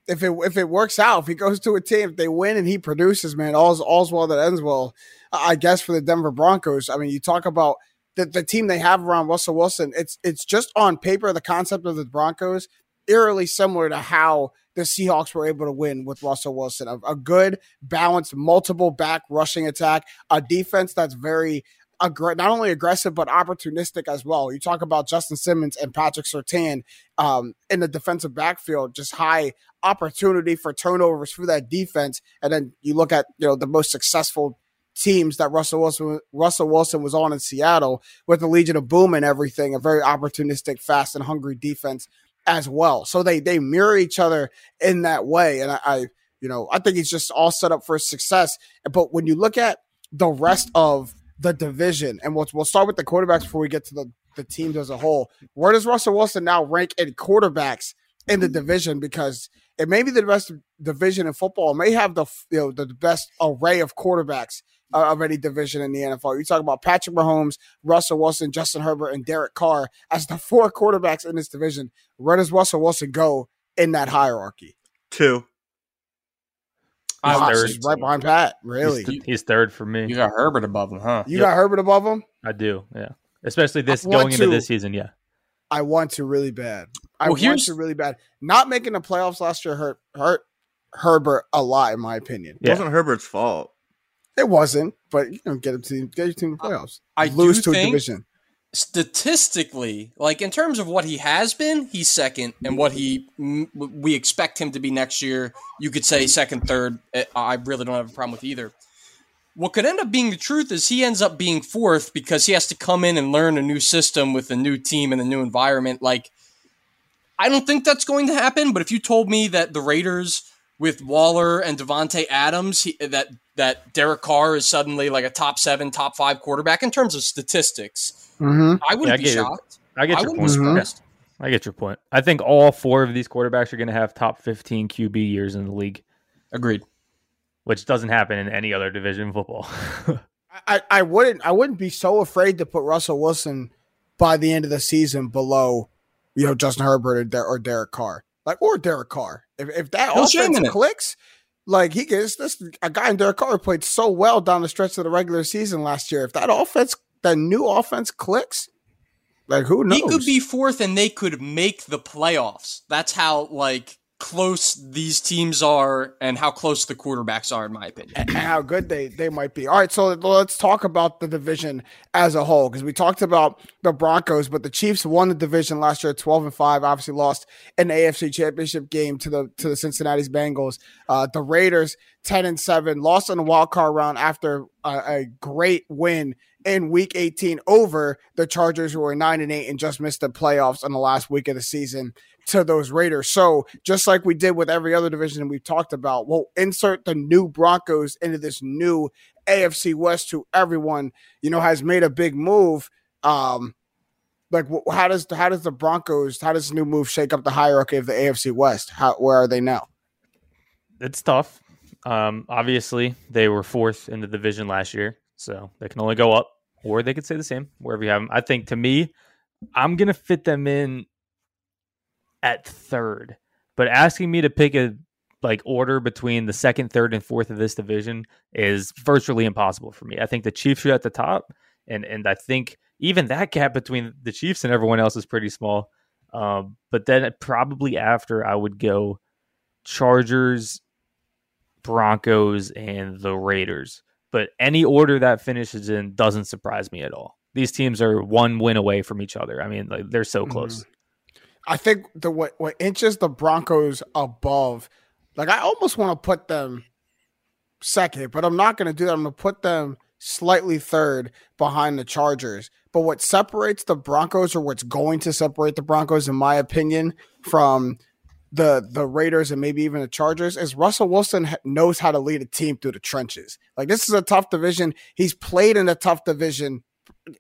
if it if it works out, if he goes to a team, if they win and he produces, man, all's all's well that ends well. I guess for the Denver Broncos. I mean, you talk about the, the team they have around Russell Wilson. It's it's just on paper the concept of the Broncos eerily similar to how the Seahawks were able to win with Russell Wilson. A, a good, balanced, multiple back rushing attack, a defense that's very aggr- not only aggressive but opportunistic as well. You talk about Justin Simmons and Patrick Surtain um, in the defensive backfield, just high opportunity for turnovers for that defense. And then you look at you know the most successful teams that Russell Wilson Russell Wilson was on in Seattle with the Legion of Boom and everything, a very opportunistic, fast and hungry defense as well. So they they mirror each other in that way. And I, I you know, I think it's just all set up for success. But when you look at the rest of the division. And we'll, we'll start with the quarterbacks before we get to the, the teams as a whole. Where does Russell Wilson now rank in quarterbacks in the division? Because it may be the best division in football. It may have the you know the best array of quarterbacks uh, of any division in the NFL. You talk about Patrick Mahomes, Russell Wilson, Justin Herbert, and Derek Carr as the (laughs) four quarterbacks in this division. Where does Russell Wilson go in that hierarchy? Two. He's third. right behind Pat. Really, he's, he's, third for me. You got Herbert above him, huh? You yep. got Herbert above him. I do. Yeah, especially this going to, into this season. Yeah, I want to really bad. I well, want to really bad. Not making the playoffs last year hurt hurt Herbert a lot, in my opinion. It wasn't Herbert's fault. It wasn't, but you know, get him to get your team to the playoffs. I, I lose to a division statistically, like in terms of what he has been, he's second, and what he we expect him to be next year, you could say second, third. Eh, I really don't have a problem with either. what could end up being the truth is he ends up being fourth because he has to come in and learn a new system with a new team and a new environment. Like, I don't think that's going to happen. But if you told me that the Raiders with Waller and Davante Adams, he, that that Derek Carr is suddenly like a top seven, top five quarterback in terms of statistics, mm-hmm. I wouldn't yeah, I be shocked. I get I your point. Mm-hmm. I get your point. I think all four of these quarterbacks are going to have top 15 QB years in the league. Agreed. Which doesn't happen in any other division of football. (laughs) I, I wouldn't I wouldn't be so afraid to put Russell Wilson by the end of the season below, you know, Justin Herbert or, or Derek Carr, like or Derek Carr. If if that no offense clicks, like he gets this a guy in Derek Carr played so well down the stretch of the regular season last year. If that offense, that new offense clicks, like who knows? He could be fourth and they could make the playoffs. That's how like close these teams are and how close the quarterbacks are in my opinion. And how good they they might be. All right, so let's talk about the division as a whole because we talked about the Broncos, but the Chiefs won the division last year 12 and 5, obviously lost an AFC Championship game to the to the Cincinnati Bengals. Uh, the Raiders 10 and 7 lost in the wild card round after a, a great win in week 18 over the Chargers, who were 9 and 8 and just missed the playoffs in the last week of the season to those Raiders. So, just like we did with every other division we've talked about, we'll insert the new Broncos into this new AFC West, who everyone, you know, has made a big move. Um, like how does how does the Broncos how does this new move shake up the hierarchy of the AFC West? How where are they now? It's tough. Um, obviously, they were fourth in the division last year. So they can only go up, or they could stay the same wherever you have them. I think to me, I'm gonna fit them in at third, but asking me to pick a like order between the second, third, and fourth of this division is virtually impossible for me. I think the Chiefs are at the top, and and I think even that gap between the Chiefs and everyone else is pretty small. Um, but then probably after I would go Chargers, Broncos, and the Raiders but any order that finishes in doesn't surprise me at all. These teams are one win away from each other. I mean, like they're so mm-hmm. close. I think the what what inches the Broncos above, like I almost want to put them second, but I'm not going to do that. I'm going to put them slightly third behind the Chargers. But what separates the Broncos, or what's going to separate the Broncos, in my opinion, from the the Raiders and maybe even the Chargers is Russell Wilson knows how to lead a team through the trenches. Like this is a tough division. He's played in a tough division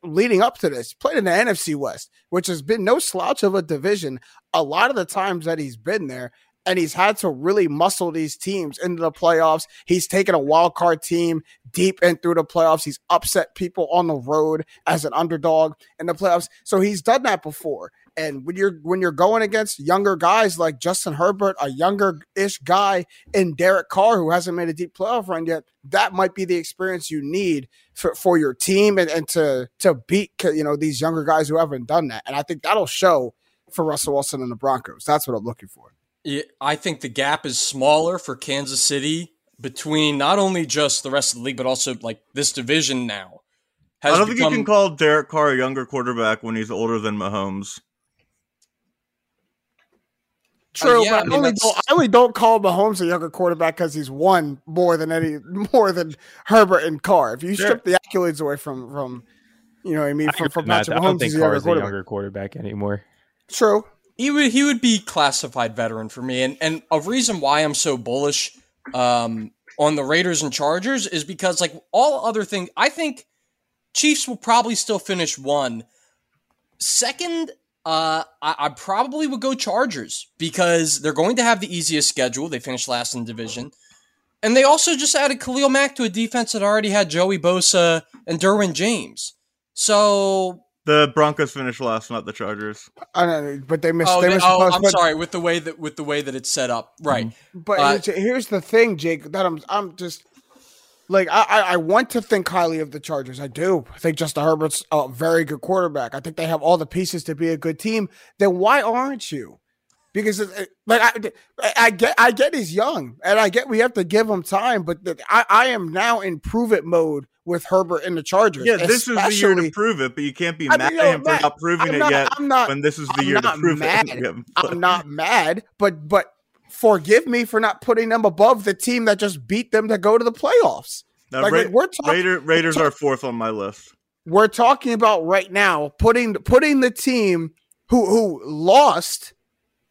leading up to this. Played in the NFC West, which has been no slouch of a division. A lot of the times that he's been there, and he's had to really muscle these teams into the playoffs. He's taken a wild card team deep in through the playoffs. He's upset people on the road as an underdog in the playoffs. So he's done that before. And when you're when you're going against younger guys like Justin Herbert, a younger-ish guy, and Derek Carr, who hasn't made a deep playoff run yet, that might be the experience you need for, for your team and, and to to beat you know these younger guys who haven't done that. And I think that'll show for Russell Wilson and the Broncos. That's what I'm looking for. Yeah, I think the gap is smaller for Kansas City between not only just the rest of the league, but also like this division now. I don't become... think you can call Derek Carr a younger quarterback when he's older than Mahomes. True, uh, yeah, but I, mean, I, only don't, I only don't call Mahomes a younger quarterback because he's won more than any (laughs) more than Herbert and Carr. If you sure. strip the accolades away from from you know what I mean from, from Patrick Mahomes, I don't think Carr is a younger quarterback anymore. True. He would he would be classified veteran for me, and and a reason why I'm so bullish um, on the Raiders and Chargers is because like all other things, I think Chiefs will probably still finish one. Second, uh, I, I, probably would go Chargers because they're going to have the easiest schedule. They finished last in the division. And they also just added Khalil Mack to a defense that already had Joey Bosa and Derwin James. So the Broncos finished last, not the Chargers. I know, but they missed. Oh, they, they missed oh I'm sorry with the way that with the way that it's set up, right? But uh, here's the thing, Jake. That I'm I'm just like I, I want to think highly of the Chargers. I do. I think Justin Herbert's a very good quarterback. I think they have all the pieces to be a good team. Then why aren't you? Because uh, uh, like I, I get I get he's young and I get we have to give him time, but I, I am now in prove it mode with Herbert and the Chargers. Yeah, this is the year to prove it, but you can't be I mad mean, at him for not proving I'm it not, yet. I'm not, when this is the I'm year to prove mad. (laughs) it. I'm not mad, but but forgive me for not putting them above the team that just beat them to go to the playoffs. No, Like, Ra- we're talking- Raider, Raiders are fourth on my list. We're talking about right now putting putting the team who who lost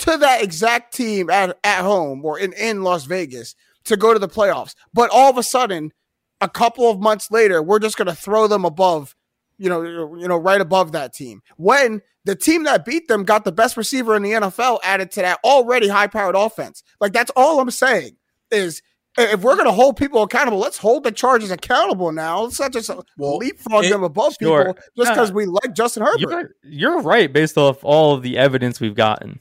to that exact team at, at home or in, in Las Vegas to go to the playoffs. But all of a sudden, a couple of months later, we're just gonna throw them above, you know, you know, right above that team. When the team that beat them got the best receiver in the NFL added to that already high powered offense. Like that's all I'm saying is if we're going to hold people accountable, let's hold the Chargers accountable now. Let's not just uh, leapfrog it- them above Sure. people just because we like Justin Herbert. You're, you're right based off all of the evidence we've gotten.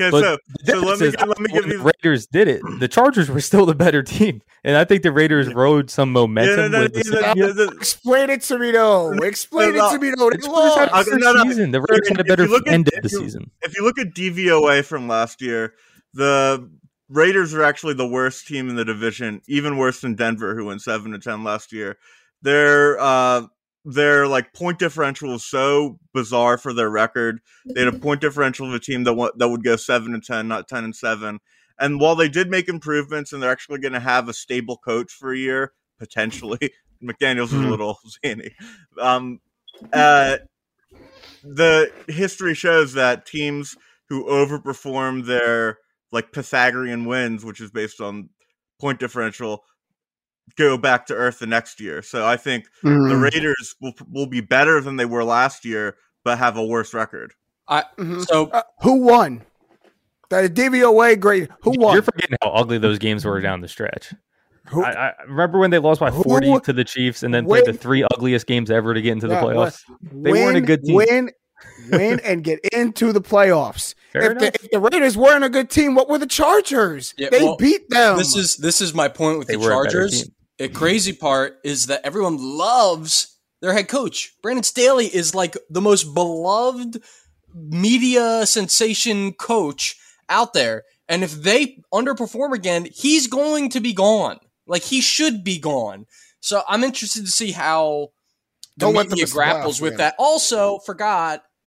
Okay, But so- the so let me is, let me give you- the Raiders did it. The Chargers were still the better team, and I think the Raiders rode some momentum. no, with the yeah, second no. Explain it to me, though. Explain no, it to me, though. They The Chargers had a lost. better no, no. season. The Raiders had a If better you look at- end of the you- season. If you look at DVOA from last year, the Raiders are actually the worst team in the division, even worse than Denver, who went seven to ten last year. Their uh, their like point differential is so bizarre for their record. They had a point differential of a team that wa- that would go seven and ten, not ten and seven. And while they did make improvements, and they're actually going to have a stable coach for a year potentially, (laughs) (laughs) McDaniels is a Hmm. little (laughs) zany. Um, uh, the history shows that teams who overperform their like Pythagorean wins, which is based on point differential, go back to earth the next year. So I think the Mhm. Raiders will will be better than they were last year, but have a worse record. I Mhm. so Uh, who won? That DVOA grade. Who won? You're forgetting how ugly those games were down the stretch. Who- I, I remember when they lost by 40 Who- to the Chiefs and then played the three ugliest games ever to get into the Yeah, playoffs. They win, weren't a good team. Win, win, and get into the playoffs. (laughs) If, the, if the Raiders weren't a good team, what were the Chargers? Yeah, they well, beat them. this is this is my point with They the were Chargers. The crazy part is that everyone loves their head coach. Brandon Staley is like the most beloved media sensation coach out there. And if they underperform again, he's going to be gone. Like he should be gone. So I'm interested to see how the Don't media grapples with that. Also, forgot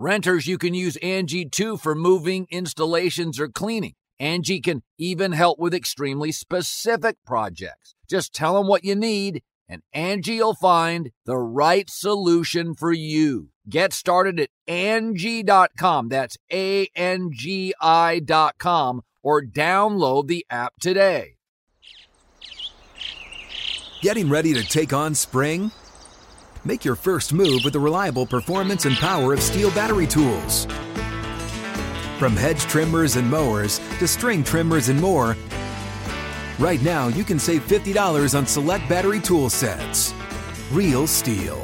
Renters, you can use Angie too for moving, installations, or cleaning. Angie can even help with extremely specific projects. Just tell them what you need and Angie will find the right solution for you. Get started at Angie.com. That's A N G I.com or download the app today. Getting ready to take on spring? Make your first move with the reliable performance and power of STIHL battery tools. From hedge trimmers and mowers to string trimmers and more, right now you can save $50 on select battery tool sets. Real STIHL.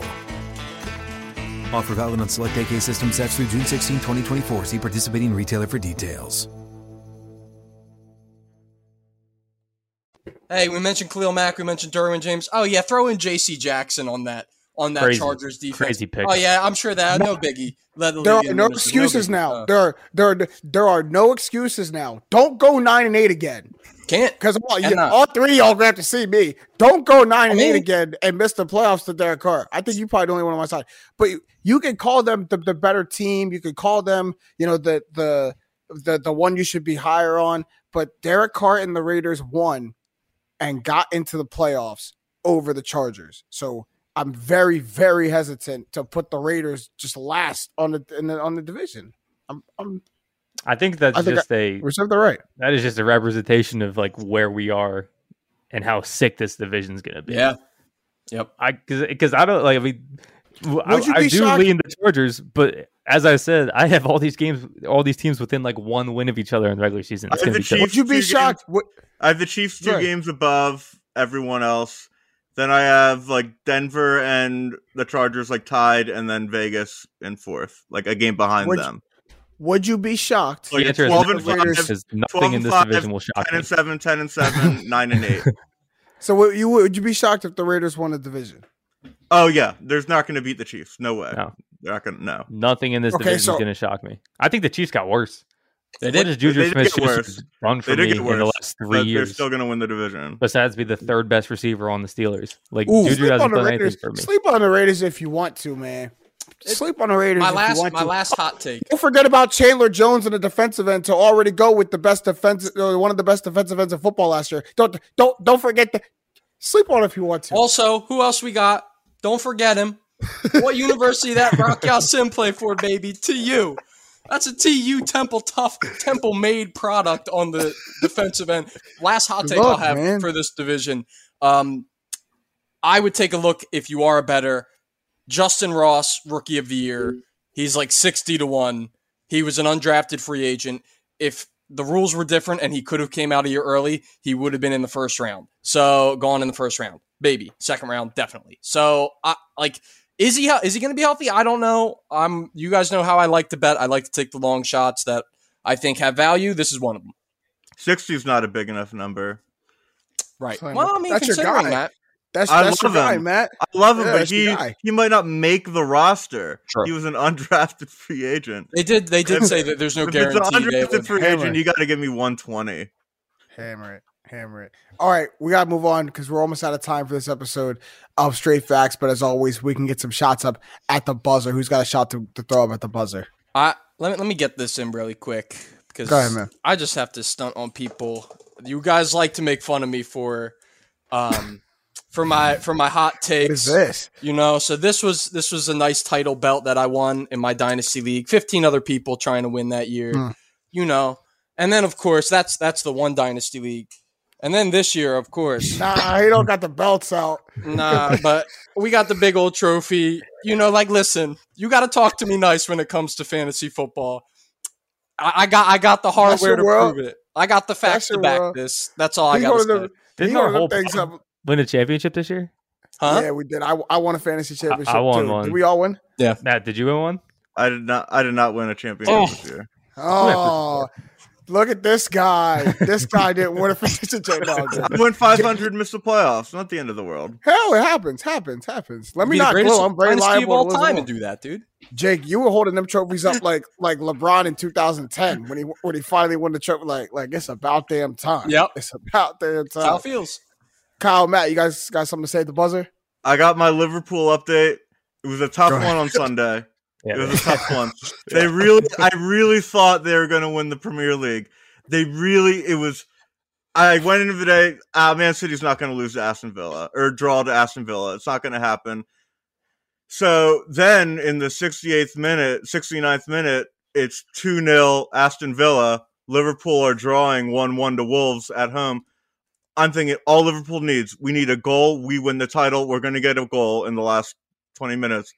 Offer valid on select AK system sets through June 16, 2024. See participating retailer for details. Hey, we mentioned Khalil Mack. We mentioned Derwin James. Oh yeah, throw in J.C. Jackson on that on that Crazy. Chargers defense. Crazy pick. Oh yeah, I'm sure that no biggie. Let the There are no excuses biggie. now. Uh, There are there are, there are no excuses now. Don't go nine and eight again. Can't because all, you, all three of y'all gonna have to see me. Don't go nine and I mean, eight again and miss the playoffs to Derek Carr. I think you probably the only one on my side. But you, you can call them the, the better team. You could call them, you know, the the the the one you should be higher on. But Derek Carr and the Raiders won and got into the playoffs over the Chargers. So I'm very very hesitant to put the Raiders just last on the, the on the division. I'm, I'm I think that's I think just I, a reserve the right. That is just a representation of like where we are and how sick this division's gonna be. Yeah. Yep. I because I don't like. I mean, I, I, do shocked? lean the Chargers, but as I said, I have all these games, all these teams within like one win of each other in the regular season. It's the Chiefs, Would you be shocked? Games, I have the Chiefs two right. games above everyone else. Then I have like Denver and the Chargers like tied, and then Vegas in fourth, like a game behind would them. would you be shocked? Like the 12 and 5, is nothing in this 5, division will shock 10 and 7, 10 and 7, (laughs) 9 and 8. So would you would you be shocked if the Raiders won the division? Oh yeah, there's not going to beat the Chiefs. No way. No, they're not going to. No, nothing in this okay, division so, is going to shock me. I think the Chiefs got worse. They did. What is Juju Smith just run for me in the last three years? They're still going to win the division. Besides, be the third best receiver on the Steelers. Like Ooh, Juju hasn't done anything for me. Sleep on the Raiders if you want to, man. Sleep on the Raiders. My last, my to. last hot take. Don't forget about Chandler Jones in the defensive end to already go with the best defense, uh, one of the best defensive ends in football last year. Don't, don't, don't forget to sleep on if you want to. Also, who else we got? Don't forget him. what (laughs) university that Rock Ya-Sin play for, baby? TU. That's a TU Temple tough Temple made product on the defensive end. Last hot take I'll have man. for this division. Um, I would take a look if you are a better Justyn Ross, rookie of the year. He's like sixty to one. He was an undrafted free agent. If the rules were different and he could have came out a year early, he would have been in the first round. So gone in the first round, baby. Second round, definitely. So I like is he is he going to be healthy? I don't know. I'm. You guys know how I like to bet. I like to take the long shots that I think have value. This is one of them. Sixty is not a big enough number. Right. Well, I mean, that's considering that. That's, I that's love your guy, Matt. I love him, yeah, but he he might not make the roster. Sure. He was an undrafted free agent. They did they did say that there's no if guarantee. It's an undrafted free agent. You got to give me 120. Hammer it hammer it. All right, we got to move on because we're almost out of time for this episode of Straight Facts. But as always, we can get some shots up at the buzzer. Who's got a shot to, to throw up at the buzzer? I let me let me get this in really quick because ahead, I just have to stunt on people. You guys like to make fun of me for um for my for my hot takes. What is this? You know, so this was this was a nice title belt that I won in my dynasty league. Fifteen other people trying to win that year. Hmm. You know, and then of course that's that's the one dynasty league and then this year, of course. Nah, he don't got the belts out. nah, but we got the big old trophy. You know, like listen, you got to talk to me nice when it comes to fantasy football. I, I got I got the hardware to world. prove it. I got the facts to back world. this. That's all I got to say. Didn't our whole things up. (laughs) win a championship this year? Huh? Yeah, we did. I, I won a fantasy championship. I, I won too. one. Did we all win? Yeah. Matt, did you win one? I did not. I did not win a championship oh. this year. Oh, Look at this guy. This guy didn't win a (laughs) fantasy no, I went 500, missed the playoffs. Not the end of the world. Hell, it happens. Happens. Happens. Let me not glow. I'm very liable all time to do that, dude. Jake, you were holding them trophies up like like LeBron in 2010 when he when he finally won the trophy. Like like it's about damn time. Yep, it's about damn time. how it feels. Kyle, Matt, you guys got something to say at the buzzer? I got my Liverpool update. It was a tough one on Sunday. Yeah. It was a tough one. (laughs) They really, I really thought they were going to win the Premier League. They really, it was. I went into the day. Uh, Man City's not going to lose to Aston Villa or draw to Aston Villa. It's not going to happen. So then, in the 68th minute, 69th minute, it's 2 0 Aston Villa. Liverpool are drawing 1 1 to Wolves at home. I'm thinking all Liverpool needs, we need a goal. We win the title. We're going to get a goal in the last 20 minutes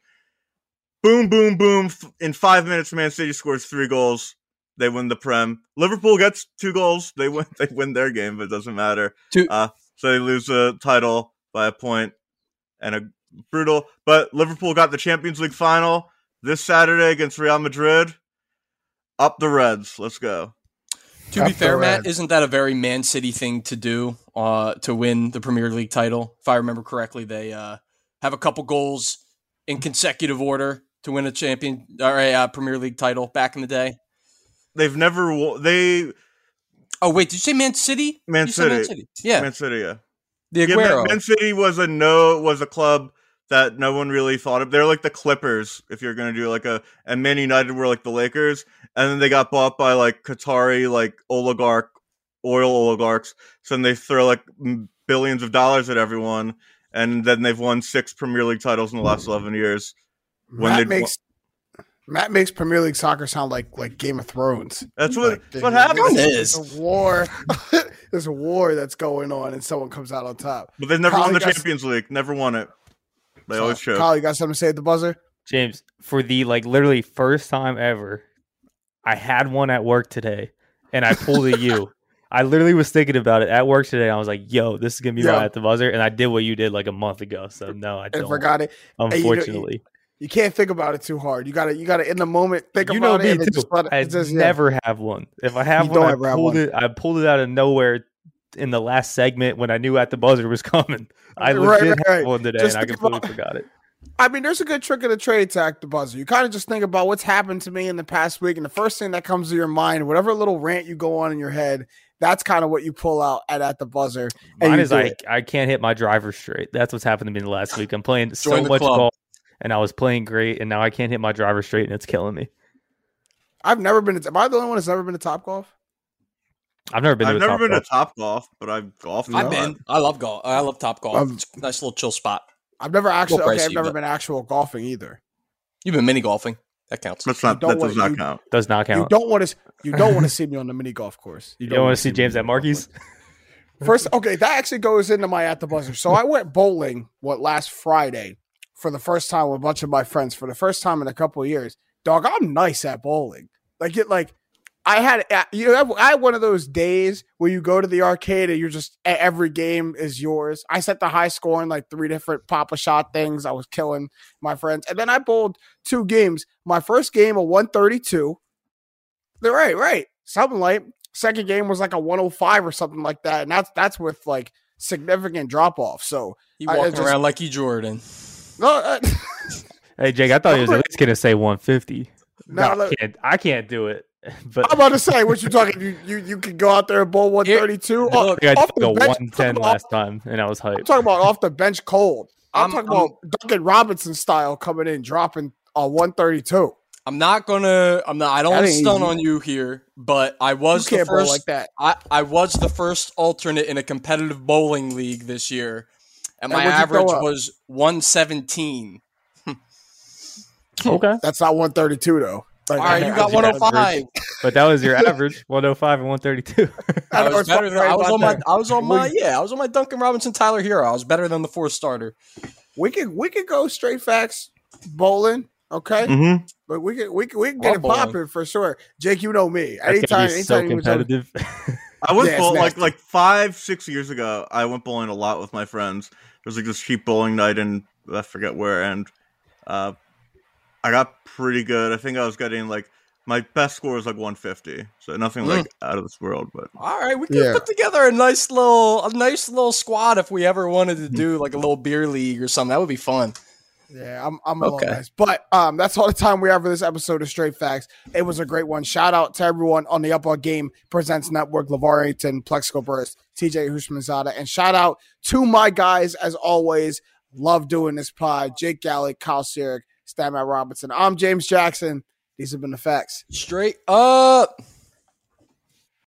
boom, boom, boom. In five minutes, Man City scores three goals. They win the Prem. Liverpool gets two goals. They win. (laughs) They win their game, but it doesn't matter. Two. Uh, so they lose the title by a point and a brutal. But Liverpool got the Champions League final this Saturday against Real Madrid. Up the Reds. Let's go. To Up be fair, Matt, isn't that a very Man City thing to do uh, to win the Premier League title? If I remember correctly, they uh, have a couple goals in consecutive order to win a champion or a uh, Premier League title back in the day? They've never won. they Oh wait, did you say Man City? Man City. Man City. Yeah, Man City. Yeah. the Yeah, Aguero. Man, Man City was a no was a club that no one really thought of. They're like the Clippers, if you're gonna do like a and Man United were like the Lakers, and then they got bought by like Qatari like oligarch oil oligarchs. So then they throw like billions of dollars at everyone, and then they've won six Premier League titles in the last eleven years. When Matt makes Matt makes Premier League soccer sound like like Game of Thrones. that's what Like, that's what there's- happens. It There's is. a war. (laughs) There's a war that's going on, and someone comes out on top. But they've never Kyle, won the you got- Champions League. Never won it. They always show. Kyle, you got something to say at the buzzer? James, for the like literally first time ever, I had one at work today, and I pulled a U. (laughs) I literally was thinking about it at work today. I was like, "Yo, this is gonna be Yeah. my at the buzzer," and I did what you did like a month ago. So no, I And don't. forgot it. Hey, you know- Unfortunately, You can't think about it too hard. You gotta you gotta in the moment think you know about me it. and then too. just it, I it's just, yeah. never have one. If I have You one, don't I pulled one. it. I pulled it out of nowhere in the last segment when I knew at the buzzer was (laughs) coming. I Right, legit right, have right. one today, Just and I completely about- forgot it. I mean, there's a good trick of the trade to act the buzzer. You kind of just think about what's happened to me in the past week, and the first thing that comes to your mind, whatever little rant you go on in your head, that's kind of what you pull out at at the buzzer. and Mine is do I, it. I can't hit my driver straight. That's what's happened to me in the last week. I'm playing so Join the much club. golf, and I was playing great, and now I can't hit my driver straight, and it's killing me. I've never been. To, am I the only one that's never been to Top Golf? I've never been. I've to a never Top been Golf. to Top Golf, but I've golfed. I've been. I love golf. I love Top Golf. Um, it's a nice little chill spot. I've never actually. Okay, I've never been actual golfing either. You've been mini golfing. That counts. That's not. don't That does not you- count. Does not count. You don't want to. You don't want to see me on the mini golf course. You don't want to see James at Marky's? First, okay, that actually goes into my at the buzzer. So I went bowling what last Friday for the first time with a bunch of my friends for the first time in a couple of years. Dog, I'm nice at bowling. Like it, like I had uh, you know I had one of those days where you go to the arcade and you're just every game is yours. I set the high score in like three different Pop-A-Shot things. I was killing my friends, and then I bowled two games. My first game a 132. They're right, right, something like. Second game was like a 105 or something like that, and that's that's with like significant drop off. So You I walking just- around like you Jordan. No, uh, (laughs) Hey Jake, I thought he was at least gonna say 150. No, No, I can't. I can't do it. (laughs) But I'm about to say what you talking. You you you could go out there and bowl 132. Look, off- I think I off the a bench. 110 last about- time, and I was hyped. I'm talking about off the bench cold. I'm, I'm- talking I'm- about Duncan Robinson style coming in dropping a 132. I'm not gonna. I'm not. I don't That want to stun easy. on you here, but I was You the can't bowl first. like that. I, I was the first alternate in a competitive bowling league this year, and And my what'd average was 117. Okay, That's not 132 though. Like, All right, you got think that's 105. but that was your (laughs) average 105 and 132. I (laughs) I was better than. I was on my. that. I was on my. Yeah, I was on my Duncan Robinson Tyler Herro. I was better than the fourth starter. We could we could go straight facts bowling, okay? Mm-hmm. But we can we can we can get Or it bowling. popping for sure. Jake, you know me. That's Anytime, gonna so anytime you tell competitive. (laughs) I went Yeah, it's bowl- like like five six years ago. I went bowling a lot with my friends. There was like this cheap bowling night in I forget where, and uh, I got pretty good. I think I was getting like my best score was like 150, so nothing Mm. like out of this world. But All right, we could Yeah. put together a nice little, a nice little squad if we ever wanted to do like a little beer league or something. That would be fun. Yeah, I'm I'm a Okay. little nice. But um that's all the time we have for this episode of Straight Facts. It was a great one. Shout out to everyone on the Up On Game Presents Network, LaVar Arrington, Plaxico Burress, TJ Houshmandzadeh, and shout out to my guys as always. Love doing this pod. Jake Gallick, Kyle Sirik, Stan Matt Robinson. I'm James Jackson. These have been the facts. Straight up.